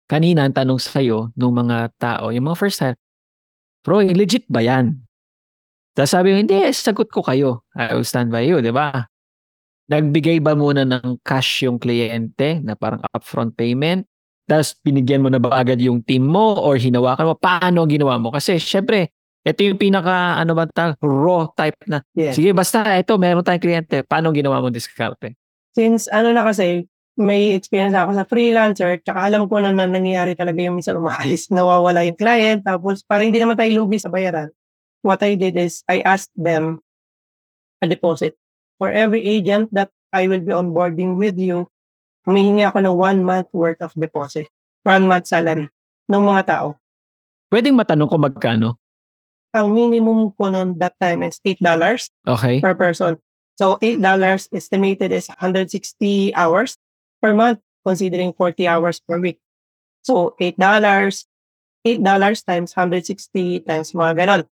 Kanina, ang tanong sa'yo nung mga tao, yung mga first hire, Bro, eh, legit ba yan? Tapos sabi ko, hindi, sagot ko kayo. I will stand by you, di ba? Nagbigay ba muna ng cash yung kliyente na parang upfront payment? Tapos binigyan mo na ba agad yung team mo or hinawakan mo? Paano ginawa mo? Kasi syempre, ito yung pinaka, ano ba tawag, raw type na. yes. Sige, basta ito, meron tayong kliyente. Paano ginawa mo diskarte? Since ano na kasi, may experience ako sa freelancer, tsaka alam ko na, na nangyayari talaga yung minsan umaalis, nawawala yung client, tapos para hindi naman tayo lugi sa bayaran, what I did is, I asked them a deposit. For every agent that I will be onboarding with you, humihingi ako ng one month worth of deposit. One month salary ng mga tao. Pwedeng matanong ko magkano? Ang minimum ko noon that time is $8 Okay. per person. So $8 estimated is 160 hours per month. considering 40 hours per week. So, $8, $8 times 160 times mga ganon.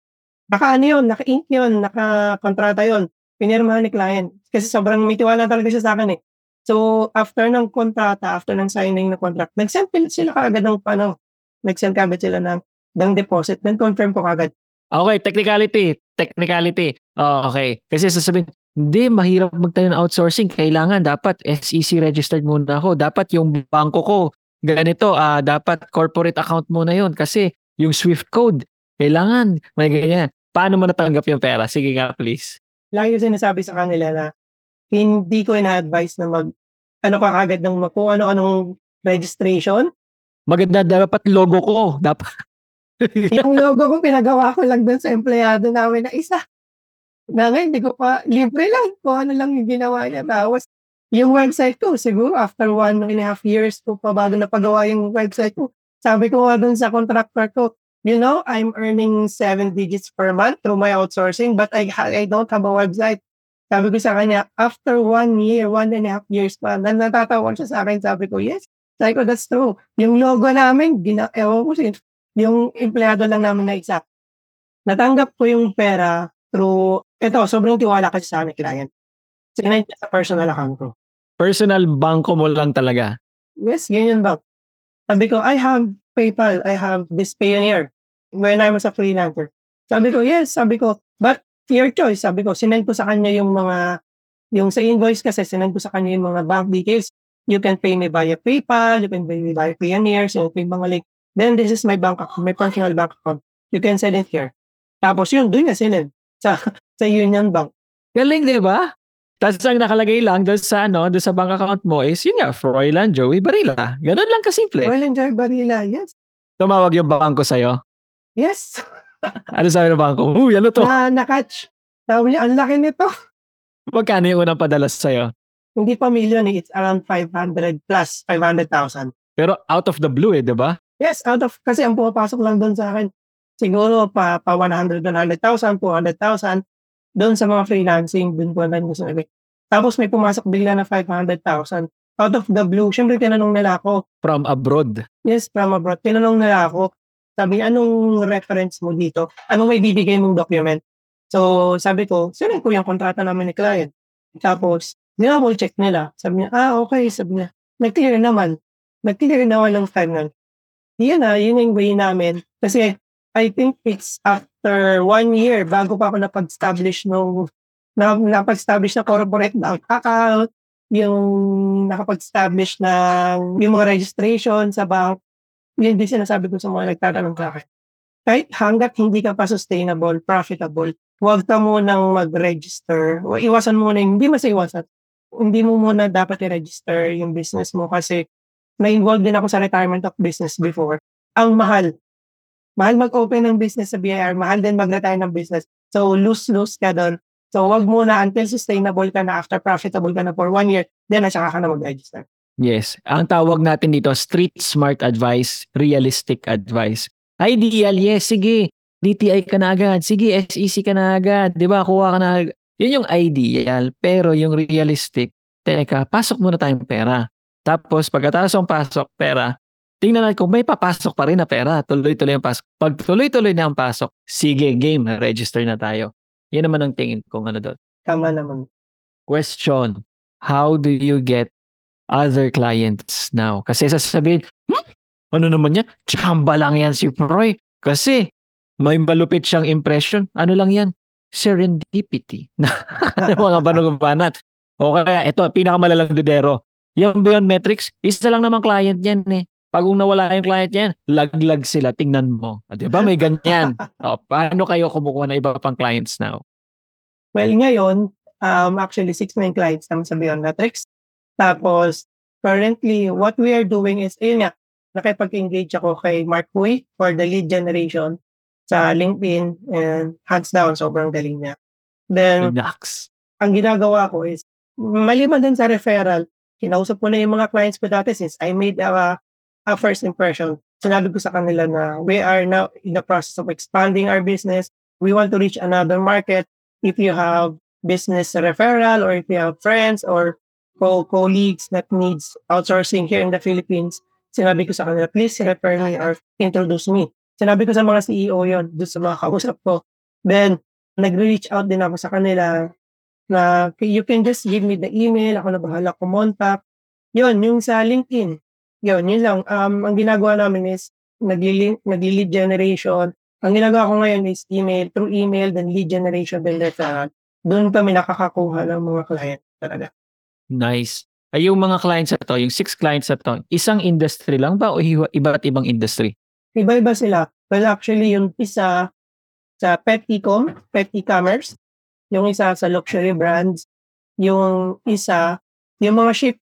Naka ano yun, naka-ink yun, naka-kontrata yun. Pinirmahan ni client. Kasi sobrang may tiwala talaga siya sa akin eh. So, after ng kontrata, after ng signing ng contract, nag-send sila kagad ng ano, nag-send kagad sila ng, ng deposit. Then confirm ko kagad. Okay, technicality. Technicality. Oh, okay. Kasi sasabihin, hindi, mahirap magtayo ng outsourcing. Kailangan, dapat SEC registered muna ako. Dapat yung bangko ko, ganito, ah dapat corporate account muna yon Kasi yung SWIFT code, kailangan, may ganyan. Paano mo natanggap yung pera? Sige nga, please. Lagi ko sinasabi sa kanila na hindi ko ina-advise na mag, ano ka agad ng kung ano-anong registration. Maganda dapat logo ko. Dapat. yung logo ko, pinagawa ko lang dun sa empleyado namin na isa. Na ngayon, hindi ko pa, libre lang kung ano lang yung ginawa niya. Tapos, yung website ko, siguro after one and a half years ko pa bago napagawa yung website ko, sabi ko nga dun sa contractor ko, you know, I'm earning seven digits per month through my outsourcing, but I, I don't have a website. Sabi ko sa kanya, after one year, one and a half years pa, na natatawa siya sa akin, sabi ko, yes. Sabi ko, that's true. Yung logo namin, gina, ewan ko yung empleyado lang namin na isa. Natanggap ko yung pera through, ito, sobrang tiwala kasi sa amin client. Sinend sa personal account ko. Personal banko mo lang talaga. Yes, ganyan ba? Sabi ko, I have PayPal, I have this Payoneer when I was a freelancer. Sabi ko, yes, sabi ko, but your choice. Sabi ko, sinend ko sa kanya yung mga, yung sa invoice kasi, sinend ko sa kanya yung mga bank details. You can pay me via PayPal, you can pay me via Payoneer, so yung mga link Then this is my bank account, my personal bank account. You can send it here. Tapos yun, doon na sinend sa, sa Union Bank. Galing, di ba? Tapos ang nakalagay lang doon sa, ano, doon sa bank account mo is, yun nga, Froilan Joey Barilla. Ganun lang kasimple. Froilan Joey Barilla, yes. Tumawag yung bangko sa'yo? Yes. ano sabi ng bangko? Uy, ano to? Na, na-catch. Sabi niya, ang laki nito. Magkano yung unang padala sa'yo? Hindi pa million eh. It's around 500 plus, 500,000. Pero out of the blue eh, di ba? Yes, out of, kasi ang pumapasok lang doon sa akin, siguro pa, pa 100, 100,000, 200,000, doon sa mga freelancing, doon po lang gusto nila. Tapos may pumasok bigla na 500,000. Out of the blue, syempre tinanong nila ako. From abroad? Yes, from abroad. Tinanong nila ako, sabi, anong reference mo dito? Anong may bibigay mong document? So, sabi ko, sinend ko yung kontrata namin ni client. Tapos, dinouble check nila. Sabi niya, ah, okay. Sabi niya, nag-clear naman. Nag-clear naman ng final yun na, yun yung way namin. Kasi I think it's after one year bago pa ako napag-establish nung na, napag-establish na corporate bank account, yung nakapag-establish na yung mga registration sa bank, yun din sinasabi ko sa mga nagtatanong sa akin. Kahit hanggat hindi ka pa sustainable, profitable, huwag ka munang mag-register. O iwasan muna, hindi mas iwasan. Hindi mo muna dapat i-register yung business mo kasi na-involved din ako sa retirement of business before. Ang mahal. Mahal mag-open ng business sa BIR, mahal din mag-retire ng business. So, lose-lose ka doon. So, wag muna until sustainable ka na after profitable ka na for one year, then na saka ka na mag-register. Yes. Ang tawag natin dito, street smart advice, realistic advice. Ideal, yes, sige. DTI ka na agad. Sige, SEC ka na agad. Di ba? Kuha ka na agad. Yun yung ideal. Pero yung realistic, teka, pasok muna tayong pera. Tapos pagkatapos ng pasok, pera, tingnan natin kung may papasok pa rin na pera. Tuloy-tuloy ang pasok. Pag tuloy-tuloy na ang pasok, sige, game, register na tayo. Yan naman ang tingin kung ano doon. Tama naman. Question, how do you get other clients now? Kasi sasabihin, hmm? ano naman yan? Chamba lang yan si Proy. Kasi may malupit siyang impression. Ano lang yan? Serendipity. mga banong banat. O kaya, ito, pinakamalalang dudero. Yung Beyond Metrics, isa lang naman client yan eh. Pag nawala yung client yan, laglag sila, tingnan mo. Di ba may ganyan? o, paano kayo kumukuha ng iba pang clients now? Well, ngayon, um, actually, six main clients naman sa Beyond Metrics. Tapos, currently, what we are doing is, ayun nga, nakipag-engage ako kay Mark Hui for the lead generation sa LinkedIn and hands down, sobrang galing niya. Then, Relax. ang ginagawa ko is, maliban din sa referral, kinausap ko na yung mga clients ko dati since I made a, a first impression. Sinabi ko sa kanila na we are now in the process of expanding our business. We want to reach another market. If you have business referral or if you have friends or co- colleagues that needs outsourcing here in the Philippines, sinabi ko sa kanila, please refer me or introduce me. Sinabi ko sa mga CEO yon doon sa mga kausap ko. Then, nag-reach out din ako sa kanila na you can just give me the email, ako na bahala kumontak. Yun, yung sa LinkedIn. Yun, yun lang. Um, ang ginagawa namin is nagli- nagli-lead generation. Ang ginagawa ko ngayon is email, through email, then lead generation, then referral. Doon kami nakakakuha ng mga client talaga. Nice. Ay, yung mga clients na to, yung six clients na to, isang industry lang ba o iba- iba't ibang industry? Iba-iba sila. Well, actually, yung isa sa pet e-com, pet e-commerce, yung isa sa luxury brands, yung isa, yung mga ship,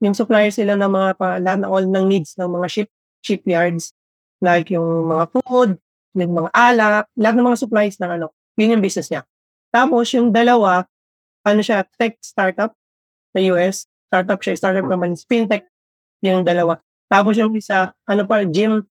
yung supplier sila ng mga pa, lahat na all ng needs ng mga ship, shipyards, like yung mga food, yung mga alak, lahat ng mga supplies ng ano, yun yung business niya. Tapos yung dalawa, ano siya, tech startup sa US, startup siya, startup naman fintech, yung dalawa. Tapos yung isa, ano pa, gym,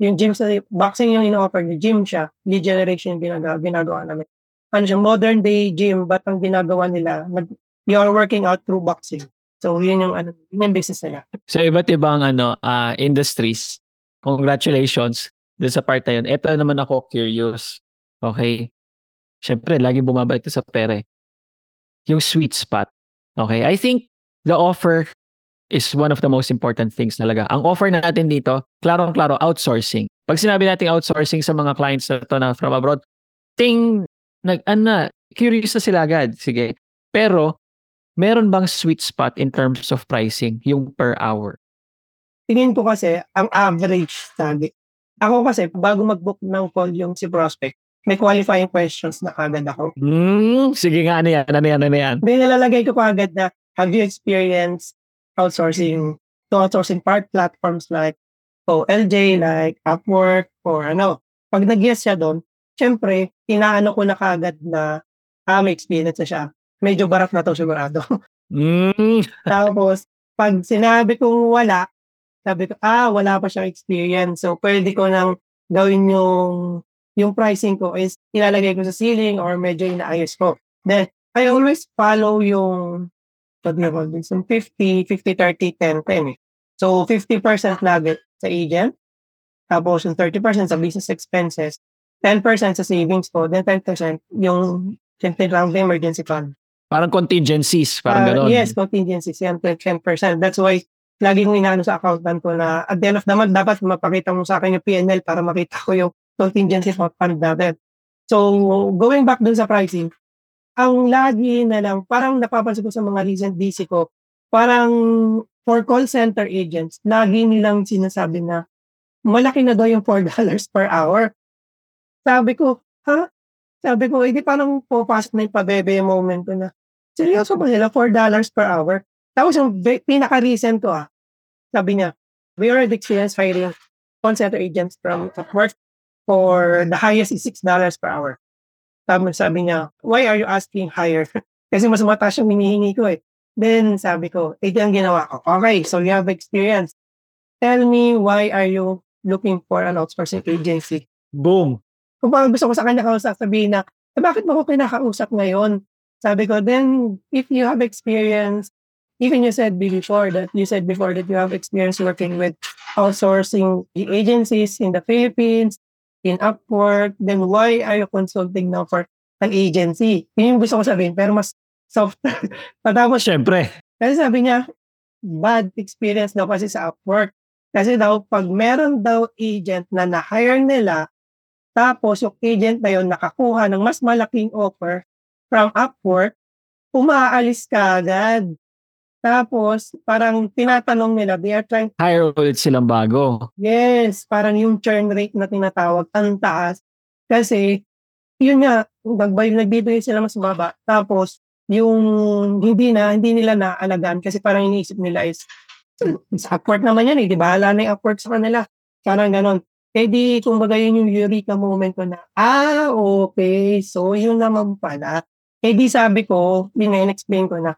yung gym sa boxing yung ino-offer niya, gym siya, lead generation yung ginagawa, ginagawa namin. Ano siya, modern day gym, but ang ginagawa nila, nag, you are working out through boxing. So, yun yung, ano, yun yung business nila. So, iba't ibang ano, ah, industries. Congratulations dun sa part na yun. Ito naman ako curious. Okay. Siyempre, lagi bumabalik sa pere. Yung sweet spot. Okay. I think the offer is one of the most important things talaga. Ang offer natin dito, klarong-klaro, outsourcing. Pag sinabi natin outsourcing sa mga clients na to na from abroad, ting, nag, ano, curious na sila agad. Sige. Pero, meron bang sweet spot in terms of pricing, yung per hour? Tingin ko kasi, ang average sabi. Ako kasi, bago mag-book ng call yung si prospect, may qualifying questions na kagad ako. Hmm, sige nga, ano yan, ano yan, ano yan? May nalalagay ko kagad na, have you experienced outsourcing to outsourcing part platforms like OLJ, like Upwork, or ano. Pag nag-yes siya doon, syempre, inaano ko na kagad na, ah, may experience na siya. Medyo barat na to sigurado. Hmm, Tapos, pag sinabi kong wala, sabi ko, ah, wala pa siyang experience. So, pwede ko nang gawin yung, yung pricing ko is ilalagay ko sa ceiling or medyo inaayos ko. Then, I always follow yung, what do you call this? Yung 50, 50, 30, 10, 10 eh. So, 50% lagi sa agent. Tapos, yung 30% sa business expenses. 10% sa savings ko. Then, 10% yung, siyempre lang the emergency fund. parang contingencies, parang Ah, gano'n. Yes, contingencies yan, 10%. That's why, lagi kong inaano sa accountant ko na at the end of the month, dapat mapakita mo sa akin yung PNL para makita ko yung contingency fund natin. So, going back dun sa pricing, ang lagi na lang, parang napapansin ko sa mga recent DC ko, parang for call center agents, lagi nilang sinasabi na malaki na daw yung $4 per hour. Sabi ko, ha? Sabi ko, hindi parang pupasok na yung pabebe moment ko na, seryoso ba nila? $4 per hour? Tapos yung pinaka-recent ko ah, sabi niya, we already experienced hiring call center agents from Upwork for the highest is $6 per hour. Tapos sabi niya, why are you asking higher? Kasi mas mataas yung hinihingi ko eh. Then sabi ko, ito ang ginawa ko. Okay, so you have experience. Tell me why are you looking for an outsourcing agency? Boom. Kung parang gusto ko sa kanya kausap, sabihin na, eh, bakit mo ko kinakausap ngayon? Sabi ko, then, if you have experience, even you said before that, you said before that you have experience working with outsourcing agencies in the Philippines, in Upwork, then why are you consulting now for an agency? Yun yung gusto ko sabihin, pero mas soft. Patapos, Siyempre. kasi sabi niya, bad experience daw kasi sa Upwork. Kasi daw, pag meron daw agent na na-hire nila, tapos yung agent na yun nakakuha ng mas malaking offer from Upwork, umaalis ka agad. Tapos, parang tinatanong nila, they are trying, Hire ulit silang bago. yes, parang yung churn rate na tinatawag, ang taas. Kasi, yun nga, nagbay, nagbibigay sila mas baba. Tapos, yung hindi na, hindi nila naalagaan kasi parang iniisip nila is, sa Upwork naman yan eh, di ba? Hala na yung Upwork sa kanila. Parang ganon. Eh di, kumbaga yun yung eureka moment ko na, ah, okay, so yun naman pala. Eh di sabi ko, explain ko na,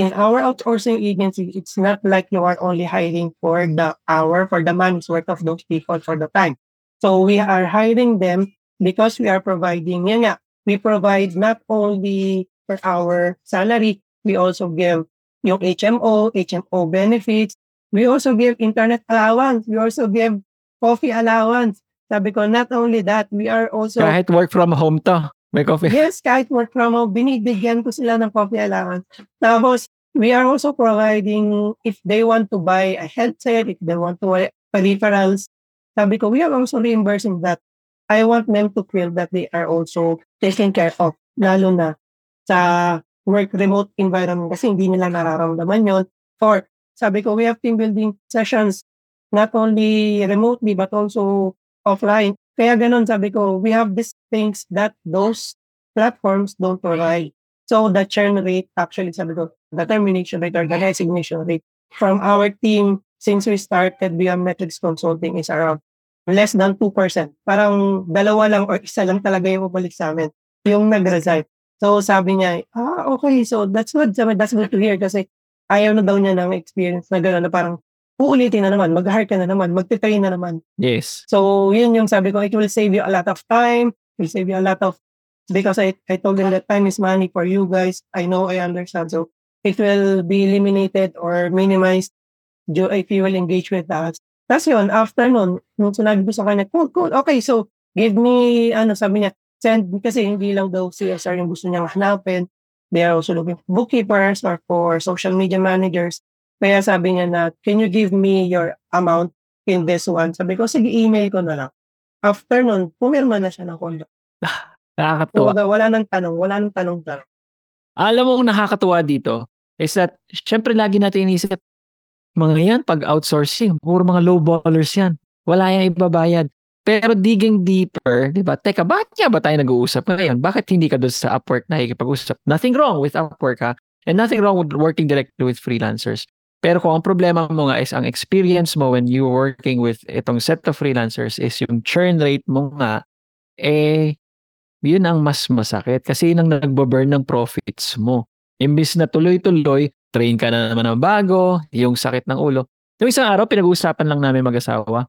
in our outsourcing agency, it's not like you are only hiring for the hour, for the month's worth of those people for the time. So we are hiring them because we are providing, yun nga, we provide not only per hour salary, we also give yung HMO, HMO benefits. We also give internet allowance. We also give coffee allowance. Sabi ko, not only that, we are also... Kahit work from home to. May coffee. Yes, kahit work from home, binibigyan ko sila ng coffee allowance. Tapos, we are also providing, if they want to buy a headset, if they want to buy peripherals, sabi ko, we are also reimbursing that. I want them to feel that they are also taken care of, lalo na sa work remote environment kasi hindi nila nararamdaman yon Or, sabi ko, we have team building sessions, not only remotely, but also offline. Kaya ganun, sabi ko, we have these things that those platforms don't provide. So, the churn rate, actually, sabi ko, the termination rate or the resignation rate from our team since we started Biometrics Consulting is around less than 2%. Parang dalawa lang or isa lang talaga yung bumalik sa amin, yung nag-resign. So sabi niya, ah, okay, so that's good. That's good to hear kasi ayaw na daw niya ng experience na gano'n na parang uulitin na naman, mag-hire ka na naman, magte-train na naman. Yes. So yun yung sabi ko, it will save you a lot of time, it will save you a lot of, because I, I told them that time is money for you guys. I know, I understand. So it will be eliminated or minimized if you will engage with us. Tapos yun, after nun, nung sinabi ko sa kanya, cool, cool, okay, so give me, ano, sabi niya, send, kasi hindi lang daw CSR yung gusto niyang hanapin. They are also looking for bookkeepers or for social media managers. Kaya sabi niya na, can you give me your amount in this one? Sabi ko, sige, email ko na lang. After nun, pumirma na siya ng condo. Nakakatuwa. So, wala nang tanong, wala nang tanong-tanong. Alam mo kung nakakatuwa dito is that, syempre lagi natin inisip, mga yan, pag outsourcing, puro mga low ballers yan. Wala yung ibabayad. Pero digging deeper, di ba? Teka, bakit nga ba tayo nag-uusap ngayon? Bakit hindi ka doon sa Upwork na ikipag-usap? Nothing wrong with Upwork ha? And nothing wrong with working directly with freelancers. Pero kung ang problema mo nga is ang experience mo when you working with itong set of freelancers is yung churn rate mo nga, eh, yun ang mas masakit kasi yun ang nagbaburn ng profits mo. Imbis na tuloy-tuloy, train ka na naman ng bago, yung sakit ng ulo. Yung isang araw, pinag-uusapan lang namin mag-asawa,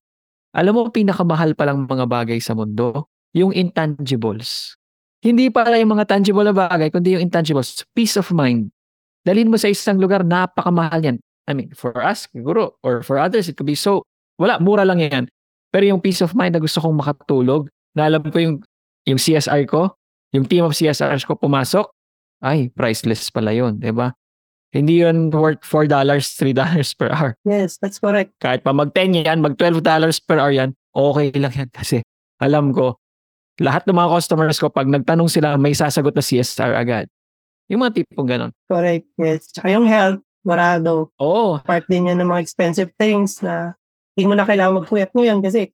alam mo, pinakamahal palang mga bagay sa mundo, yung intangibles. Hindi para yung mga tangible na bagay, kundi yung intangibles. Peace of mind. Dalhin mo sa isang lugar, napakamahal yan. I mean, for us, siguro, or for others, it could be so, wala, mura lang yan. Pero yung peace of mind na gusto kong makatulog, na alam ko yung, yung CSR ko, yung team of CSR ko pumasok, ay, priceless pala yun, di ba? Hindi yun worth $4, $3 per hour. Yes, that's correct. Kahit pa mag-10 yan, mag-$12 per hour yan, okay lang yan kasi alam ko, lahat ng mga customers ko, pag nagtanong sila, may sasagot na CSR agad. Yung mga tipong ganon. Correct, yes. Tsaka yung health, marado. Oo. Part din yan ng mga expensive things na hindi mo na kailangan magpuyat ngayon kasi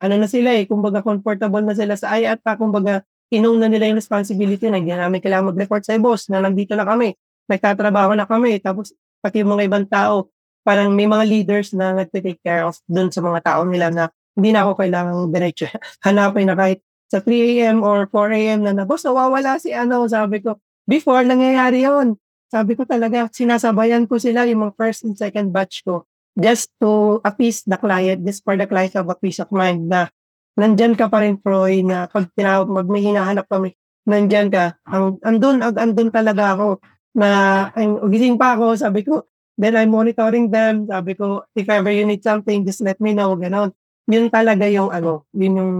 ano na sila eh, kumbaga comfortable na sila sa ay at pa kumbaga inong na nila yung responsibility na hindi namin kailangan mag-report sa boss na nandito na kami nagtatrabaho na kami. Tapos, pati yung mga ibang tao, parang may mga leaders na nagte-take care of dun sa mga tao nila na hindi na ako kailangang diretso hanapin na kahit sa 3 a.m. or 4 a.m. na na, boss, nawawala si ano. Sabi ko, before, nangyayari yon Sabi ko talaga, sinasabayan ko sila yung mga first and second batch ko just to appease the client, just for the client have a peace of mind na nandyan ka pa rin, Troy, na pag tinawag, mag may hinahanap kami, nandyan ka. Ang, andun, andun talaga ako na I'm, gising pa ako, sabi ko, then I'm monitoring them, sabi ko, if ever you need something, just let me know, ganon. Yun talaga yung ano, yun yung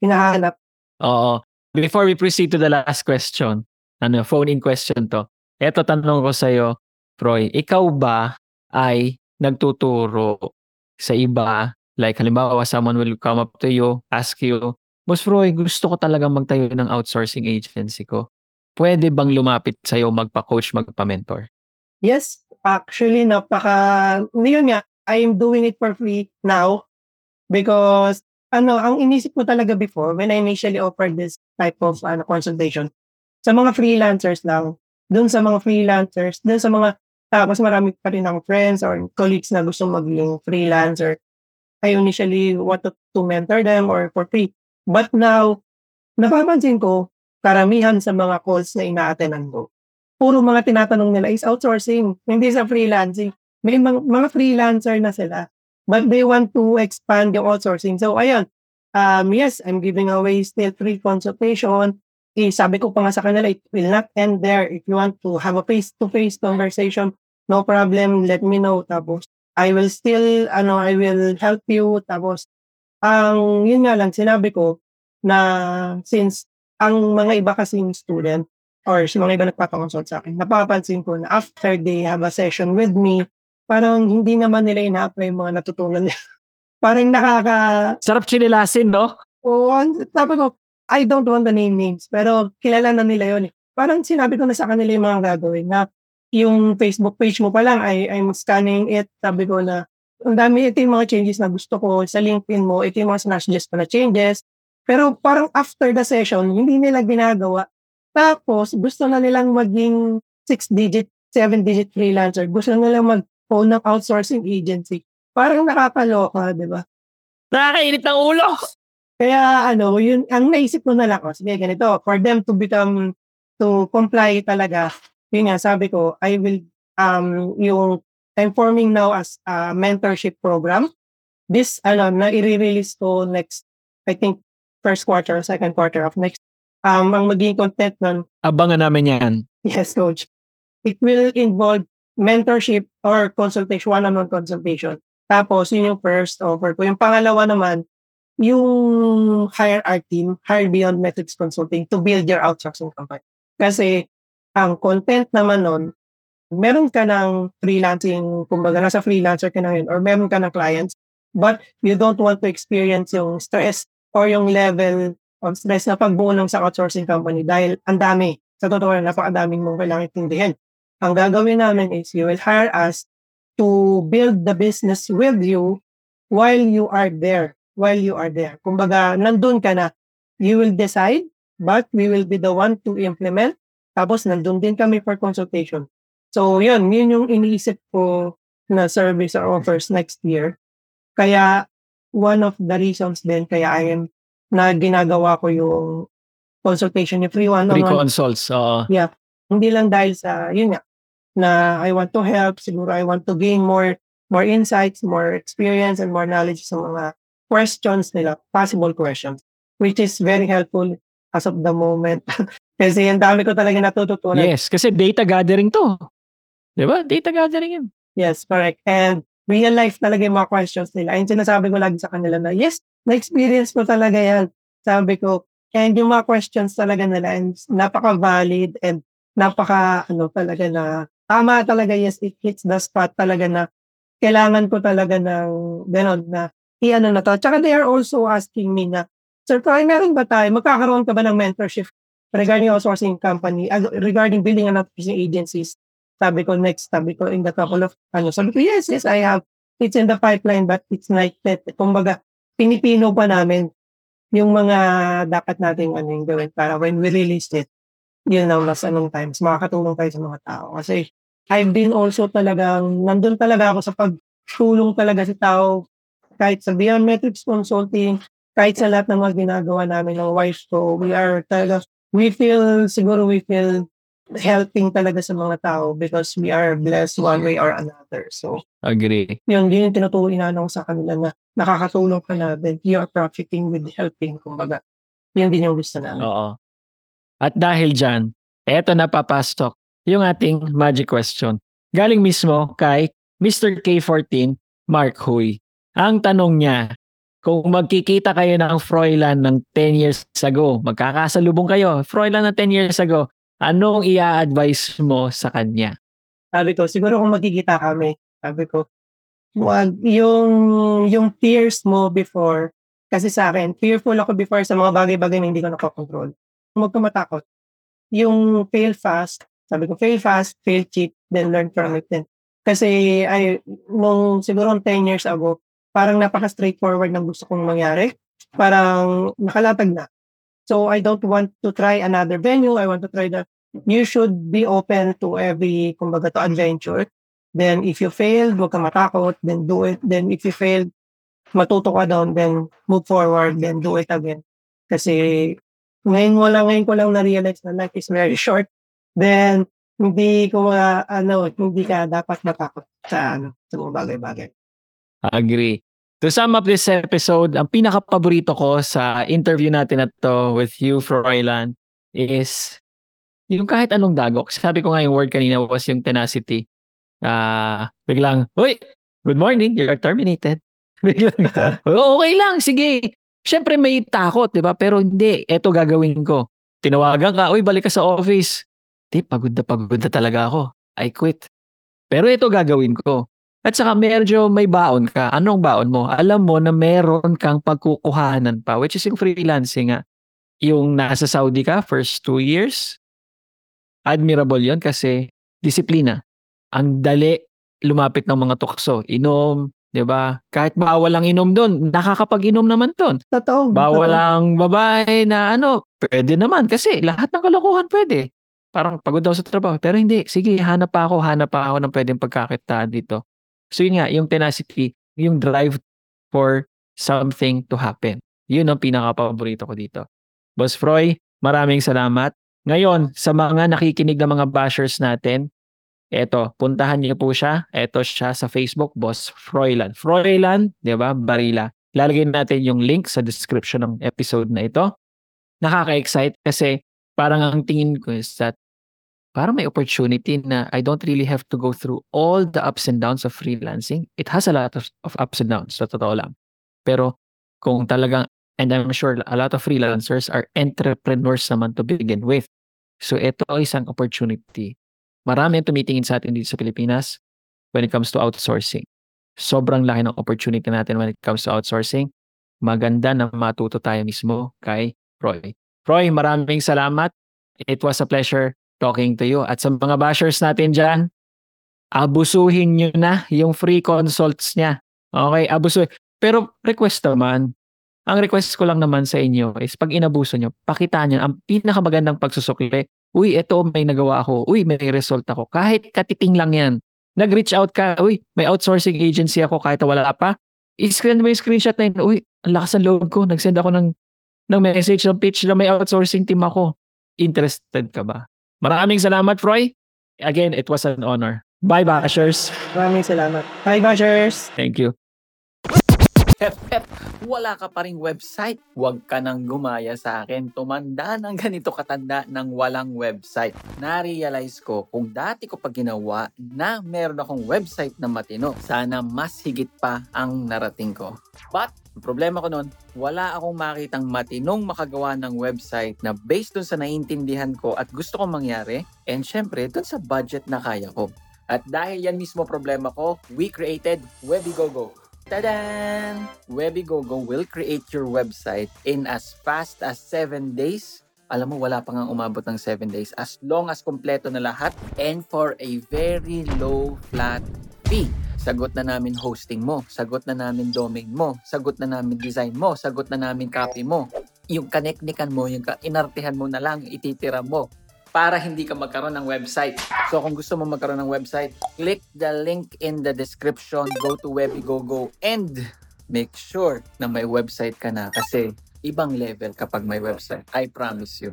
hinahanap. Oo. Before we proceed to the last question, ano, phone-in question to. Eto tanong ko sa'yo, Troy, ikaw ba ay nagtuturo sa iba? Like halimbawa, someone will come up to you, ask you, Boss Roy, gusto ko talagang magtayo ng outsourcing agency ko pwede bang lumapit sa sa'yo magpa-coach, magpa-mentor? Yes, actually, napaka, yun nga, I'm doing it for free now because ano, ang inisip ko talaga before when I initially offered this type of ano, consultation, sa mga freelancers lang, dun sa mga freelancers, dun sa mga, tapos marami pa rin akong friends or colleagues na gusto maging freelancer, I initially wanted to mentor them or for free. But now, napapansin ko, karamihan sa mga calls na ina-attendan ko, puro mga tinatanong nila is outsourcing, hindi sa freelancing. May mga, mga freelancer na sila, but they want to expand yung outsourcing. So, ayun, um, yes, I'm giving away still free consultation. Eh, sabi ko pa nga sa kanila, it will not end there. If you want to have a face-to-face conversation no problem, let me know. Tapos, I will still, ano, I will help you. Tapos, ang, yun nga lang, sinabi ko, na since ang mga iba kasing student, or sa mga iba nagpapakonsult sa akin, napapansin ko na after they have a session with me, parang hindi naman nila ina-apply yung mga natutunan nila. parang nakaka, Sarap chinilasin, no? Oo, sabi ko, I don't want to name names, pero kilala na nila yun eh. Parang sinabi ko na sa kanila yung mga gagawin na yung Facebook page mo pa lang, I, I'm scanning it, sabi ko na, ang dami, ito yung mga changes na gusto ko sa LinkedIn mo, ito yung mga sinasuggest ko na changes. Pero parang after the session, hindi nila ginagawa. Tapos, gusto na nilang maging 6-digit, 7-digit freelancer. Gusto na nilang mag-own ng outsourcing agency. Parang nakakaloka, di ba? Nakakainit ng ulo! Kaya ano, yun, ang naisip ko na lang, oh, sige, ganito, for them to become, to comply talaga, yun nga, sabi ko, I will, um, yung, I'm forming now as a mentorship program. This, ano, na i-release ko next, I think, first quarter, second quarter of next. Um, ang magiging content nun, Abangan namin yan. Yes, coach. It will involve mentorship or consultation, one-on-one consultation. Tapos, yun yung first offer ko. Yung pangalawa naman, yung hire our team, hire beyond metrics consulting to build your outsourcing company. Kasi, ang content naman nun, meron ka ng freelancing, kumbaga nasa freelancer ka na yun, or meron ka ng clients, but you don't want to experience yung stress or yung level of stress na pagbuo ng sa outsourcing company dahil ang dami. Sa totoo lang, napakadaming mong kailangan intindihin. Ang gagawin namin is you will hire us to build the business with you while you are there. While you are there. Kumbaga, nandun ka na. You will decide, but we will be the one to implement. Tapos, nandun din kami for consultation. So, yun. Yun yung iniisip ko na service or offers next year. Kaya, one of the reasons din kaya I am na ginagawa ko yung consultation, yung free one-on-one. Free consults. Oo. Hindi lang dahil sa, yun nga, na I want to help, siguro I want to gain more more insights, more experience, and more knowledge sa mga questions nila, possible questions, which is very helpful as of the moment. Kasi ang dami ko talaga natututunan. Yes, kasi data gathering to. Di ba? Data gathering yun. Yes, correct. And real life talaga yung mga questions nila. Ayun sinasabi ko lagi sa kanila na, yes, na-experience ko talaga yan. Sabi ko, and yung mga questions talaga nila, and napaka-valid and napaka, ano talaga na, tama talaga, yes, it hits the spot talaga na kailangan ko talaga ng, gano'n, na, i-ano na to. Tsaka they are also asking me na, Sir, kaya meron ba tayo, magkakaroon ka ba ng mentorship regarding outsourcing company, uh, regarding building and outsourcing agencies? Sabi ko next, sabi ko in the couple of, ano, sabi ko, yes, yes, I have. It's in the pipeline, but it's like that. Kumbaga, pinipino pa namin yung mga dapat nating ano yung gawin para when we release it, yun na mas anong times, makakatulong tayo sa mga tao. Kasi I've been also talagang, nandun talaga ako sa pagtulong talaga sa tao, kahit sa Beyond Metrics Consulting, kahit sa lahat ng mga ginagawa namin ng wife ko, we are talaga, we feel, siguro we feel helping talaga sa mga tao because we are blessed one way or another. So, Agree. yun, yun yung tinuturo inanong sa kanila na nakakatulong ka na then you are profiting with helping, kumbaga. Yun din yung gusto namin. Oo. At dahil dyan, eto na papasok yung ating magic question. Galing mismo kay Mr. K14, Mark Huy. Ang tanong niya, kung magkikita kayo ng Froilan ng 10 years ago, magkakasalubong kayo, Froilan ng 10 years ago, anong i-advise mo sa kanya? Sabi ko, siguro kung magkikita kami, sabi ko, wag, yung, yung fears mo before, kasi sa akin, fearful ako before sa mga bagay-bagay na hindi ko nakokontrol. Huwag ka matakot. Yung fail fast, sabi ko, fail fast, fail cheap, then learn from it then. Kasi, ay, nung siguro 10 years ago, parang napaka-straightforward ng gusto kong mangyari. Parang nakalatag na. So, I don't want to try another venue. I want to try the you should be open to every, kumbaga, to adventure. Then, if you failed, huwag ka matakot, then do it. Then, if you failed, matuto ka down, then move forward, then do it again. Kasi, ngayon wala, ngayon ko lang na-realize na life is very short. Then, hindi ko, uh, ano, hindi ka dapat matakot sa, ano, sa mga bagay-bagay. Agree. To sum up this episode, ang pinaka-paborito ko sa interview natin na to with you, Froilan, is yung kahit anong dagok. Sabi ko nga yung word kanina was yung tenacity. Ah, biglang, "Uy, good morning, you are terminated." Biglang, "Oo, okay lang, sige." Siyempre may takot, 'di ba? Pero hindi, eto gagawin ko. Tinawagan ka, "Uy, balik ka sa office." "Di, pagod na pagod na talaga ako. I quit." Pero ito gagawin ko. At saka medyo may baon ka. Anong baon mo? Alam mo na meron kang pagkukuhanan pa, which is yung freelancing nga. Yung nasa Saudi ka, first two years, admirable yon kasi disiplina. Ang dali lumapit ng mga tukso. Inom, 'di ba? Kahit bawal ang inom doon, nakakapag-inom naman doon. Totoo. Bawal totoo. ang babae na ano, pwede naman kasi lahat ng kalokohan pwede. Parang pagod daw sa trabaho. Pero hindi, sige, hanap pa ako, hanap pa ako ng pwedeng pagkakitaan dito. So yun nga, yung tenacity, yung drive for something to happen. Yun ang pinaka-paborito ko dito. Boss Froy, maraming salamat. Ngayon, sa mga nakikinig na mga bashers natin, eto, puntahan niyo po siya. Eto siya sa Facebook, Boss Froylan. Froylan, di ba? Barila. Lalagay natin yung link sa description ng episode na ito. Nakaka-excite kasi parang ang tingin ko is that parang may opportunity na I don't really have to go through all the ups and downs of freelancing. It has a lot of, of ups and downs, sa totoo lang. Pero kung talagang, and I'm sure a lot of freelancers are entrepreneurs naman to begin with. So ito ay isang opportunity. Marami ang tumitingin sa atin dito sa Pilipinas when it comes to outsourcing. Sobrang laki ng opportunity natin when it comes to outsourcing. Maganda na matuto tayo mismo kay Roy. Roy, maraming salamat. It was a pleasure talking to you. At sa mga bashers natin dyan, abusuhin nyo na yung free consults niya. Okay, abusuhin. Pero request naman, ang request ko lang naman sa inyo is pag inabuso nyo, pakitaan nyo ang pinakamagandang pagsusukli. Uy, eto may nagawa ako. Uy, may result ako. Kahit katiting lang yan. Nag-reach out ka. Uy, may outsourcing agency ako kahit wala pa. I-screen mo yung screenshot na yun. Uy, ang lakas ng loob ko. Nag-send ako ng, ng message, ng pitch na may outsourcing team ako. Interested ka ba? Maraming salamat, Froy. Again, it was an honor. Bye, bashers. Maraming salamat. Hi, Bashers! Thank you. Hep, wala ka pa ring website. Huwag ka nang gumaya sa akin. Tumanda ng ganito katanda ng walang website. Na-realize ko kung dati ko pa ginawa na meron akong website na matino. Sana mas higit pa ang narating ko. But, problema ko noon, wala akong makitang matinong makagawa ng website na based dun sa naiintindihan ko at gusto kong mangyari. And syempre, dun sa budget na kaya ko. At dahil yan mismo problema ko, we created Webigogo. Tadan! Webigogo will create your website in as fast as 7 days. Alam mo, wala pa nga umabot ng 7 days. As long as kompleto na lahat and for a very low flat fee. Sagot na namin hosting mo, sagot na namin domain mo, sagot na namin design mo, sagot na namin copy mo. Yung kaneknikan mo, yung inartihan mo na lang, ititira mo para hindi ka magkaroon ng website. So kung gusto mo magkaroon ng website, click the link in the description, go to Webigogo and make sure na may website ka na kasi ibang level kapag may website. I promise you.